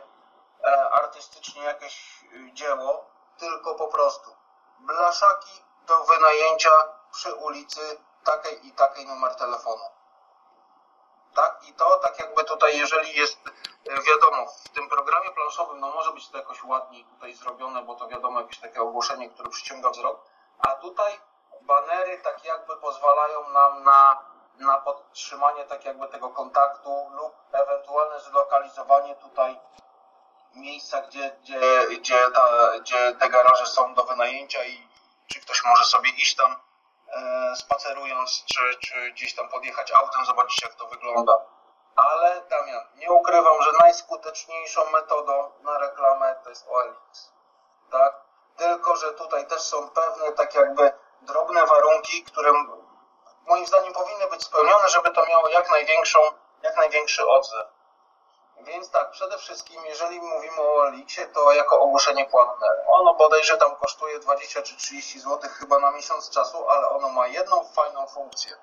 E, artystycznie jakieś y, dzieło, tylko po prostu blaszaki do wynajęcia przy ulicy takiej i takiej numer telefonu. Tak? I to tak jakby tutaj, jeżeli jest, e, wiadomo, w tym programie planszowym, no może być to jakoś ładniej tutaj zrobione, bo to wiadomo, jakieś takie ogłoszenie, które przyciąga wzrok, a tutaj banery tak jakby pozwalają nam na, na podtrzymanie tak jakby tego kontaktu lub ewentualne zlokalizowanie tutaj miejsca, gdzie, gdzie, gdzie, ta, gdzie te garaże są do wynajęcia i czy ktoś może sobie iść tam spacerując, czy, czy gdzieś tam podjechać autem, zobaczyć jak to wygląda. Ale Damian, nie ukrywam, że najskuteczniejszą metodą na reklamę to jest OLX. Tak? Tylko, że tutaj też są pewne tak jakby drobne warunki, które moim zdaniem powinny być spełnione, żeby to miało jak największą, jak największy odzew. Więc tak, przede wszystkim, jeżeli mówimy o Elixie, to jako ogłoszenie płatne. Ono bodajże tam kosztuje 20 czy 30 zł chyba na miesiąc czasu, ale ono ma jedną fajną funkcję.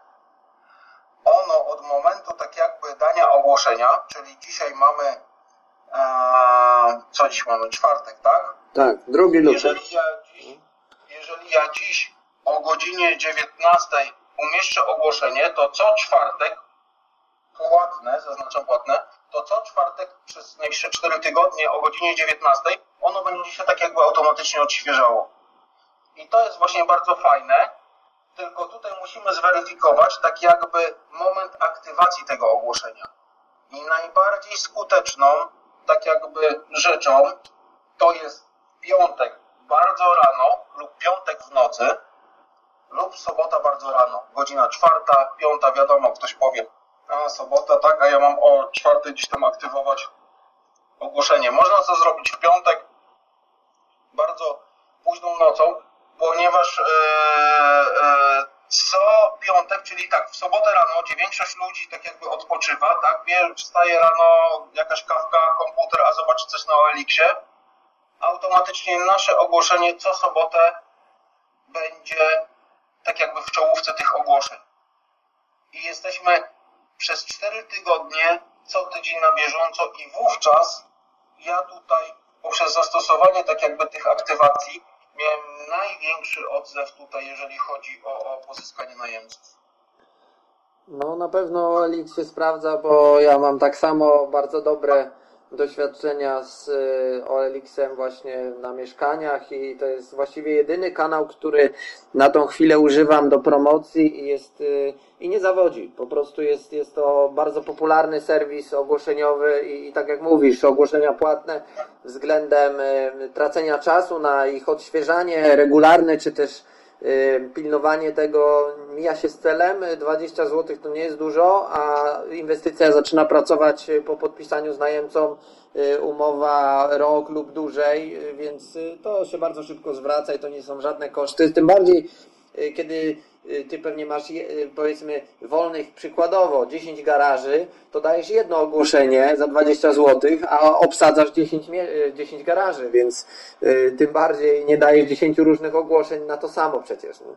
Ono od momentu tak jakby dania ogłoszenia, czyli dzisiaj mamy, e, co dziś mamy, czwartek, tak? Tak, drugi luty. Jeżeli ja dziś, jeżeli ja dziś o godzinie 19 umieszczę ogłoszenie, to co czwartek płatne, zaznaczam płatne, to co czwartek przez najbliższe 4 tygodnie o godzinie 19 ono będzie się tak jakby automatycznie odświeżało. I to jest właśnie bardzo fajne, tylko tutaj musimy zweryfikować tak jakby moment aktywacji tego ogłoszenia. I najbardziej skuteczną tak jakby rzeczą to jest piątek bardzo rano lub piątek w nocy lub sobota bardzo rano. Godzina czwarta, piąta, wiadomo, ktoś powie, a sobota, tak, a ja mam o czwartej gdzieś tam aktywować ogłoszenie. Można to zrobić w piątek, bardzo późną nocą, ponieważ e, e, co piątek, czyli tak, w sobotę rano, gdzie większość ludzi tak jakby odpoczywa, tak, wstaje rano, jakaś kawka, komputer, a zobaczy coś na OLX-ie, automatycznie nasze ogłoszenie co sobotę będzie tak jakby w czołówce tych ogłoszeń. I jesteśmy przez 4 tygodnie, co tydzień na bieżąco i wówczas ja tutaj poprzez zastosowanie tak jakby tych aktywacji miałem największy odzew tutaj, jeżeli chodzi o, o pozyskanie najemców. No na pewno Elix się sprawdza, bo ja mam tak samo bardzo dobre doświadczenia z y, OLX-em właśnie na mieszkaniach i to jest właściwie jedyny kanał, który na tą chwilę używam do promocji i jest y, i nie zawodzi. Po prostu jest, jest to bardzo popularny serwis ogłoszeniowy i, i tak jak mówisz, ogłoszenia płatne względem y, tracenia czasu na ich odświeżanie regularne czy też pilnowanie tego mija się z celem. 20 zł to nie jest dużo, a inwestycja zaczyna pracować po podpisaniu z najemcą y, umowa rok lub dłużej, więc to się bardzo szybko zwraca i to nie są żadne koszty. Tym bardziej, y, kiedy Y, ty pewnie masz, y, powiedzmy, wolnych przykładowo 10 garaży, to dajesz jedno ogłoszenie za 20 zł, a obsadzasz 10, 10 y, garaży, więc tym bardziej nie dajesz 10 różnych ogłoszeń na to samo przecież. No.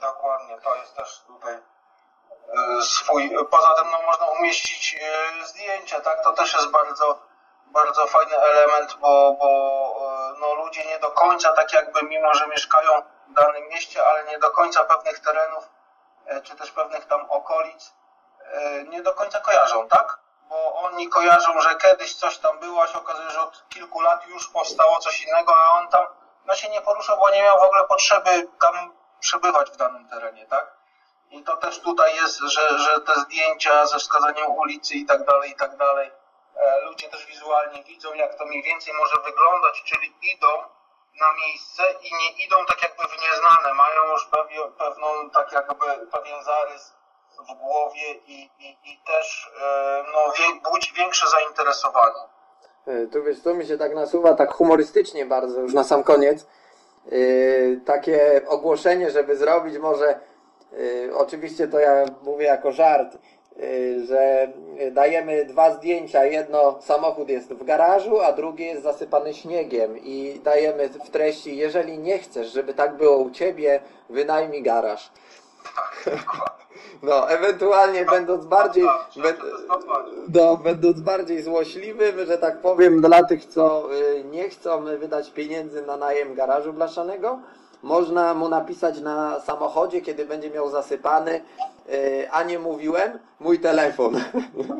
Dokładnie, to jest też tutaj swój, poza tym no, można umieścić zdjęcia, tak, to też jest bardzo bardzo fajny element, bo, bo no, ludzie nie do końca tak jakby, mimo że mieszkają danym mieście, ale nie do końca pewnych terenów, e, czy też pewnych tam okolic e, nie do końca kojarzą, tak? Bo oni kojarzą, że kiedyś coś tam było, a się okazuje, że od kilku lat już powstało coś innego, a on tam no, się nie poruszał, bo nie miał w ogóle potrzeby tam przebywać w danym terenie, tak? I to też tutaj jest, że, że te zdjęcia ze wskazaniem ulicy i tak dalej, i tak dalej, e, ludzie też wizualnie widzą, jak to mniej więcej może wyglądać, czyli idą na miejsce i nie idą tak jakby w nieznane, mają już pewną tak jakby pewien zarys w głowie i, i, i też e, no, budzi większe zainteresowanie. E, tu wiesz, to mi się tak nasuwa tak humorystycznie bardzo już na sam koniec. Yy, takie ogłoszenie, żeby zrobić może, yy, oczywiście to ja mówię jako żart, że dajemy dwa zdjęcia. Jedno samochód jest w garażu, a drugie jest zasypany śniegiem i dajemy w treści, jeżeli nie chcesz, żeby tak było u ciebie, wynajmij garaż. No, ewentualnie będąc bardziej, no, będąc bardziej złośliwym, że tak powiem, dla tych, co y, nie chcą wydać pieniędzy na najem garażu blaszanego, można mu napisać na samochodzie, kiedy będzie miał zasypany, yy, a nie mówiłem, mój telefon.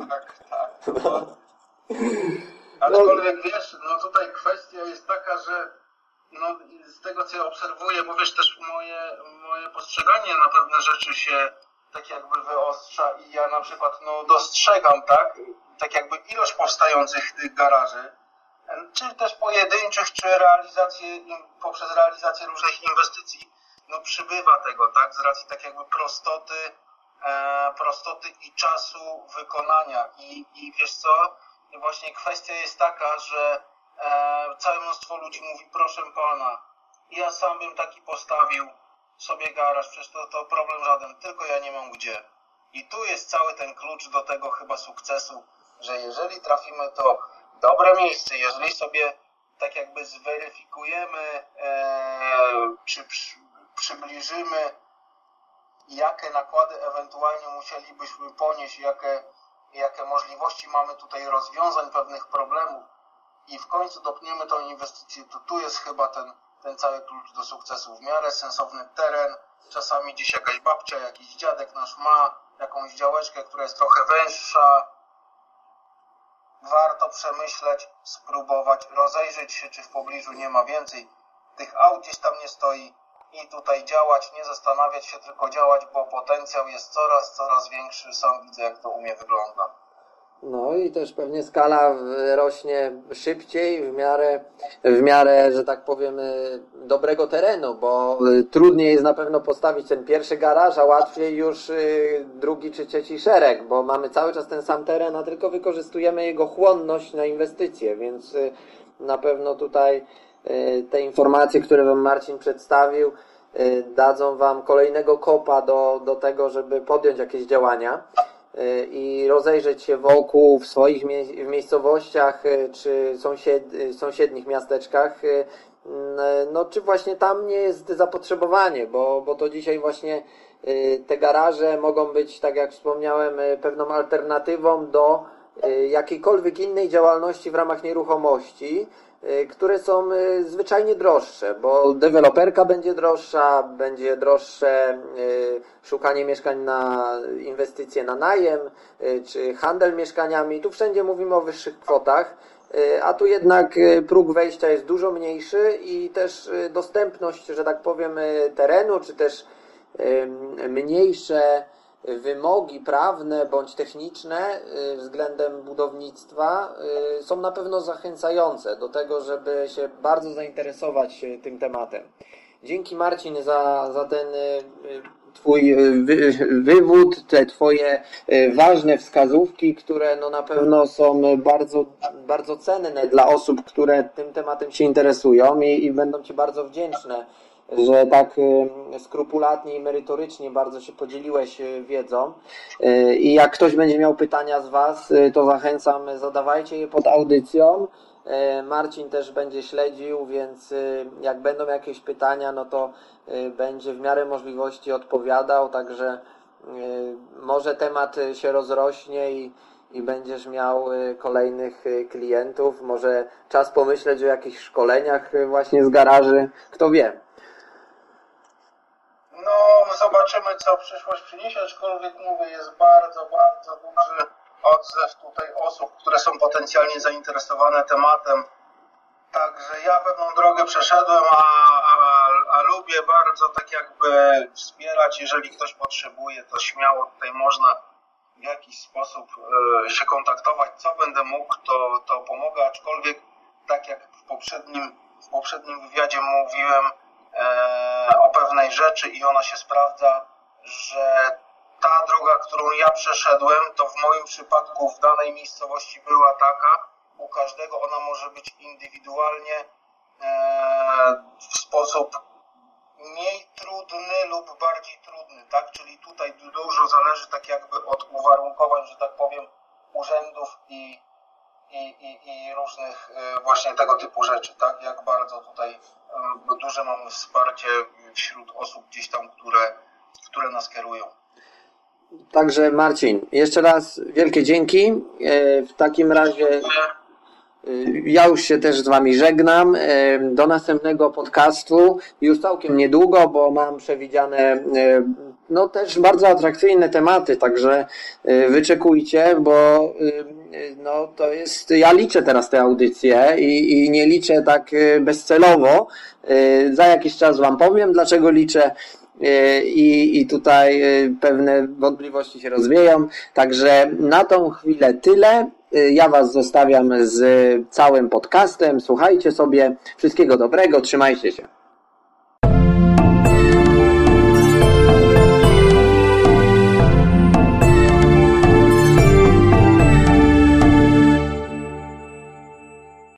Tak, tak. [laughs] No. Aczkolwiek wiesz, no tutaj kwestia jest taka, że no, z tego co ja obserwuję, bo wiesz też moje, moje postrzeganie na pewne rzeczy się tak jakby wyostrza i ja na przykład no, dostrzegam, tak, tak jakby ilość powstających tych garaży, czy też pojedynczych, czy realizację, poprzez realizację różnych inwestycji, no przybywa tego, tak, z racji tak jakby prostoty, e, prostoty i czasu wykonania. I, i wiesz co, właśnie kwestia jest taka, że e, całe mnóstwo ludzi mówi, proszę pana, ja sam bym taki postawił sobie garaż, przecież to, to problem żaden, tylko ja nie mam gdzie. I tu jest cały ten klucz do tego chyba sukcesu, że jeżeli trafimy to dobre miejsce, jeżeli sobie tak jakby zweryfikujemy, e, czy przy, przybliżymy, jakie nakłady ewentualnie musielibyśmy ponieść, jakie, jakie możliwości mamy tutaj rozwiązań pewnych problemów i w końcu dopniemy tą inwestycję, to tu jest chyba ten, ten cały klucz do sukcesu. W miarę sensowny teren, czasami gdzieś jakaś babcia, jakiś dziadek nasz ma jakąś działeczkę, która jest trochę węższa, warto przemyśleć, spróbować, rozejrzeć się, czy w pobliżu nie ma więcej tych aut gdzieś tam nie stoi i tutaj działać, nie zastanawiać się, tylko działać, bo potencjał jest coraz, coraz większy. Sam widzę, jak to u mnie wygląda. No i też pewnie skala rośnie szybciej w miarę, w miarę, że tak powiem, dobrego terenu, bo trudniej jest na pewno postawić ten pierwszy garaż, a łatwiej już y, drugi czy trzeci szereg, bo mamy cały czas ten sam teren, a tylko wykorzystujemy jego chłonność na inwestycje, więc y, na pewno tutaj y, te informacje, które Wam Marcin przedstawił, dadzą Wam kolejnego kopa do, do tego, żeby podjąć jakieś działania. Y, i rozejrzeć się wokół w swoich mie w miejscowościach y, czy sąsied y, sąsiednich miasteczkach, no czy właśnie tam nie jest zapotrzebowanie, bo, bo to dzisiaj właśnie te garaże mogą być, tak jak wspomniałem, pewną alternatywą do jakiejkolwiek innej działalności w ramach nieruchomości, które są y, zwyczajnie droższe, bo deweloperka będzie droższa, będzie droższe y, szukanie mieszkań na inwestycje na najem, czy handel mieszkaniami. Tu wszędzie mówimy o wyższych kwotach, a tu jednak próg wejścia jest dużo mniejszy i też dostępność, że tak powiem, terenu, czy też mniejsze wymogi prawne bądź techniczne y, względem budownictwa y, są na pewno zachęcające do tego, żeby się bardzo zainteresować y, tym tematem. Dzięki Marcin za, za ten Twój wy, wywód, te Twoje ważne wskazówki, które no na pewno są bardzo, bardzo cenne dla osób, które tym tematem się interesują i, i będą Ci bardzo wdzięczne że tak skrupulatnie i merytorycznie bardzo się podzieliłeś y, wiedzą. Y, I jak ktoś będzie miał pytania z Was, to zachęcam, zadawajcie je pod audycją. Marcin też będzie śledził, więc jak będą jakieś pytania, no to będzie w miarę możliwości odpowiadał, także może temat się rozrośnie i, i będziesz miał kolejnych klientów. Może czas pomyśleć o jakichś szkoleniach właśnie z garaży, kto wie. No, zobaczymy, co przyszłość przyniesie, aczkolwiek mówię, jest bardzo, bardzo duży odzew tutaj osób, które są potencjalnie zainteresowane tematem. Także ja pewną drogę przeszedłem, a, a, a lubię bardzo tak jakby wspierać, jeżeli ktoś potrzebuje, to śmiało tutaj można w jakiś sposób e, się kontaktować, co będę mógł, to, to pomogę, aczkolwiek tak jak w poprzednim, w poprzednim wywiadzie mówiłem, o pewnej rzeczy i ona się sprawdza, że ta droga, którą ja przeszedłem, to w moim przypadku w danej miejscowości była taka, u każdego ona może być indywidualnie e, w sposób mniej trudny lub bardziej trudny, tak? Czyli tutaj dużo zależy tak jakby od uwarunkowań, że tak powiem, urzędów i, i, i, i różnych e, właśnie tego typu rzeczy, tak? Jak bardzo tutaj duże mamy wsparcie wśród osób gdzieś tam, które, które nas kierują. Także Marcin, jeszcze raz wielkie dzięki. E, w takim razie e, ja już się też z Wami żegnam. E, do następnego podcastu już całkiem niedługo, bo mam przewidziane no też bardzo atrakcyjne tematy, także wyczekujcie, bo no to jest, ja liczę teraz te audycje i, i nie liczę tak bezcelowo. Za jakiś czas Wam powiem, dlaczego liczę i, i tutaj pewne wątpliwości się rozwieją. Także na tą chwilę tyle. Ja Was zostawiam z całym podcastem. Słuchajcie sobie. Wszystkiego dobrego. Trzymajcie się.